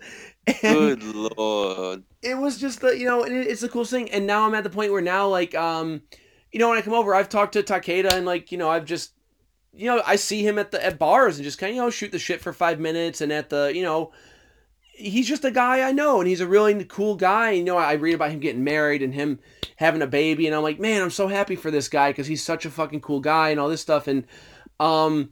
And good lord. It was just the, you know, it's the coolest thing. And now I'm at the point where now, like, um, you know, when I come over, I've talked to Takeda and, like, you know, I've just, you know, I see him at the at bars and just kind of, you know, shoot the shit for five minutes and at the, you know, he's just a guy I know, and he's a really cool guy. You know, I read about him getting married and him having a baby, and I'm like, man, I'm so happy for this guy because he's such a fucking cool guy and all this stuff. And um,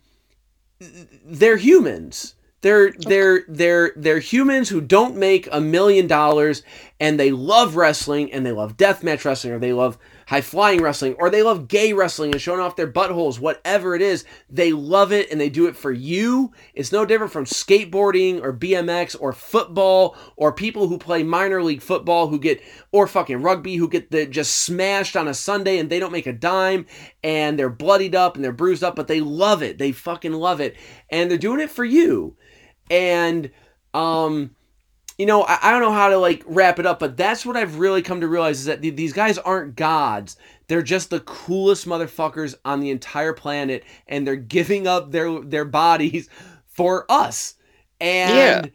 they're humans. They're they're they're they're humans who don't make a million dollars, and they love wrestling, and they love deathmatch wrestling, or they love high flying wrestling, or they love gay wrestling and showing off their buttholes, whatever it is, they love it and they do it for you. It's no different from skateboarding or BMX or football or people who play minor league football who get, or fucking rugby who get the, just smashed on a Sunday and they don't make a dime and they're bloodied up and they're bruised up, but they love it. They fucking love it. And they're doing it for you. And, um, you know, I, I, don't know how to like wrap it up, but that's what I've really come to realize is that th- these guys aren't gods. They're just the coolest motherfuckers on the entire planet, and they're giving up their their bodies for us. And yeah.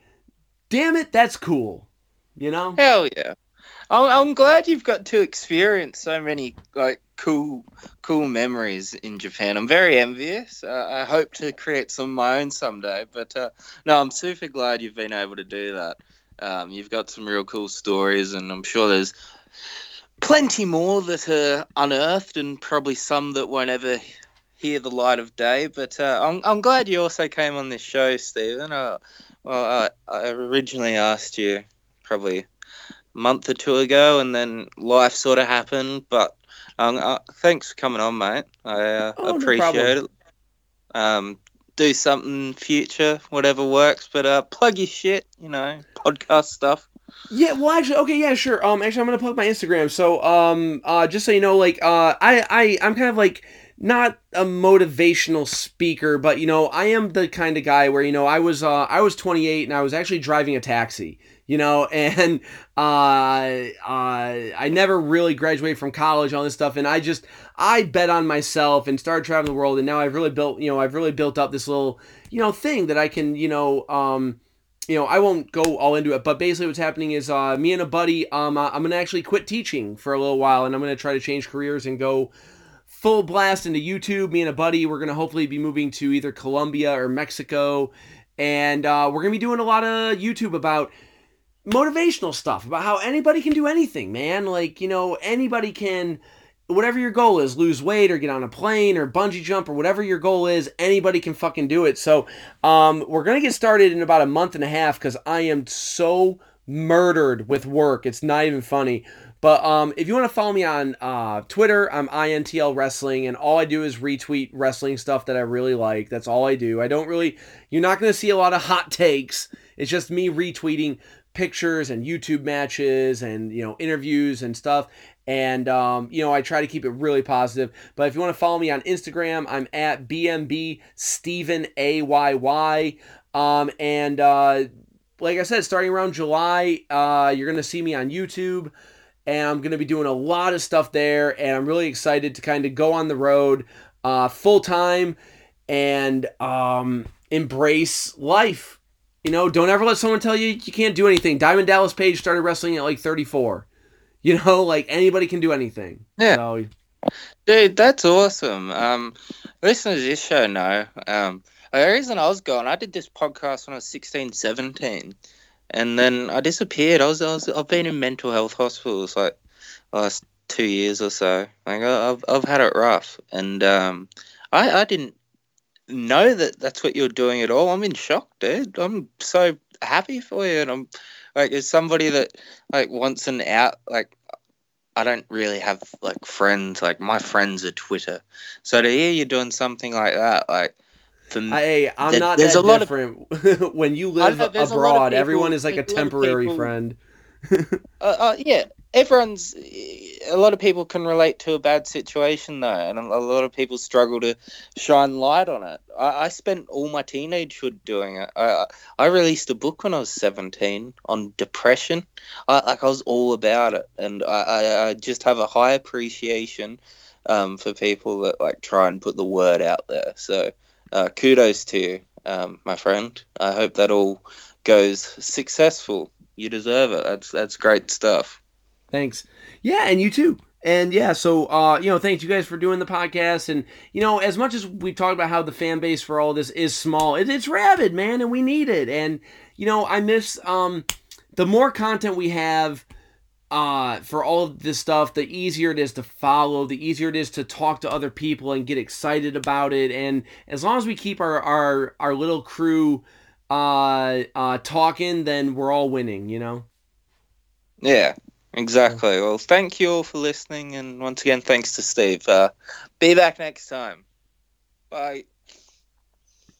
damn it, that's cool. You know? Hell yeah. I'm, I'm glad you've got to experience so many like cool cool memories in Japan. I'm very envious. Uh, I hope to create some of my own someday. But uh, no, I'm super glad you've been able to do that. Um, you've got some real cool stories, and I'm sure there's plenty more that are unearthed, and probably some that won't ever hear the light of day. But uh, I'm, I'm glad you also came on this show, Steven. Uh, well, I, I originally asked you probably a month or two ago, and then life sort of happened. But um, uh, thanks for coming on, mate. I uh, oh, appreciate no it. Um, do something future, whatever works. But uh, plug your shit, you know, podcast stuff. Yeah, well, actually, okay, yeah, sure. Um, actually, I'm gonna plug my Instagram. So, um, uh, just so you know, like, uh, I, I, I'm kind of like not a motivational speaker, but you know, I am the kind of guy where you know, I was, uh, I was 28 and I was actually driving a taxi you know, and uh, uh, I never really graduated from college, all this stuff, and I just I bet on myself and started traveling the world, and now I've really built, you know, I've really built up this little, you know, thing that I can, you know, um, you know, I won't go all into it, but basically what's happening is uh, me and a buddy, um, I'm gonna actually quit teaching for a little while, and I'm gonna try to change careers and go full blast into YouTube. Me and a buddy, we're gonna hopefully be moving to either Colombia or Mexico, and uh, we're gonna be doing a lot of YouTube about motivational stuff about how anybody can do anything, man. Like you know, anybody can whatever your goal is, lose weight or get on a plane or bungee jump or whatever your goal is, anybody can fucking do it. So, um, we're gonna get started in about a month and a half because I am so murdered with work. It's not even funny. But um, if you want to follow me on uh, Twitter, I'm INTL Wrestling, and all I do is retweet wrestling stuff that I really like. That's all I do. I don't really, you're not going to see a lot of hot takes. It's just me retweeting pictures and YouTube matches and, you know, interviews and stuff. And, um, you know, I try to keep it really positive. But if you want to follow me on Instagram, I'm at BMB Steven AYY. Um, and, uh, like I said, starting around July, uh, you're to see me on YouTube. And I'm going to be doing a lot of stuff there. And I'm really excited to kind of go on the road uh, full time and um, embrace life. You know, don't ever let someone tell you you can't do anything. Diamond Dallas Page started wrestling at like 34. You know, like anybody can do anything. Yeah. So, Dude, that's awesome. Um, listeners to this show know. Um, the reason I was gone, I did this podcast when I was 16, 17. And then I disappeared. I was, I was I've been in mental health hospitals like last two years or so. Like I- I've I've had it rough, and um, I I didn't know that that's what you're doing at all. I'm in shock, dude. I'm so happy for you, and I'm like as somebody that like wants an out. Like I don't really have like friends. Like my friends are Twitter, so to hear you doing something like that, like for me, hey, I'm There- not there's that a lot of- when you live know, there's a lot of abroad, everyone is like a a lot of temporary people- friend. Uh, uh, yeah, everyone's. A lot of people can relate to a bad situation though, and a lot of people struggle to shine light on it. I, I spent all my teenagehood doing it. I I released a book when I was seventeen on depression. I like I was all about it, and I I, I just have a high appreciation um, for people that like try and put the word out there. So uh, kudos to you, um, my friend. I hope that all goes successful. You deserve it. That's that's great stuff. Thanks. Yeah, and you too. And yeah, so uh, you know, thanks you guys for doing the podcast. And you know, as much as we talked about how the fan base for all this is small, it, it's rabid, man, and we need it. And you know, I miss um, the more content we have uh, for all of this stuff, the easier it is to follow, the easier it is to talk to other people and get excited about it. And as long as we keep our our, our little crew uh, uh, talking, then we're all winning. You know. Yeah, exactly. Well, thank you all for listening, and once again, thanks to Steve. Uh, be back next time. Bye.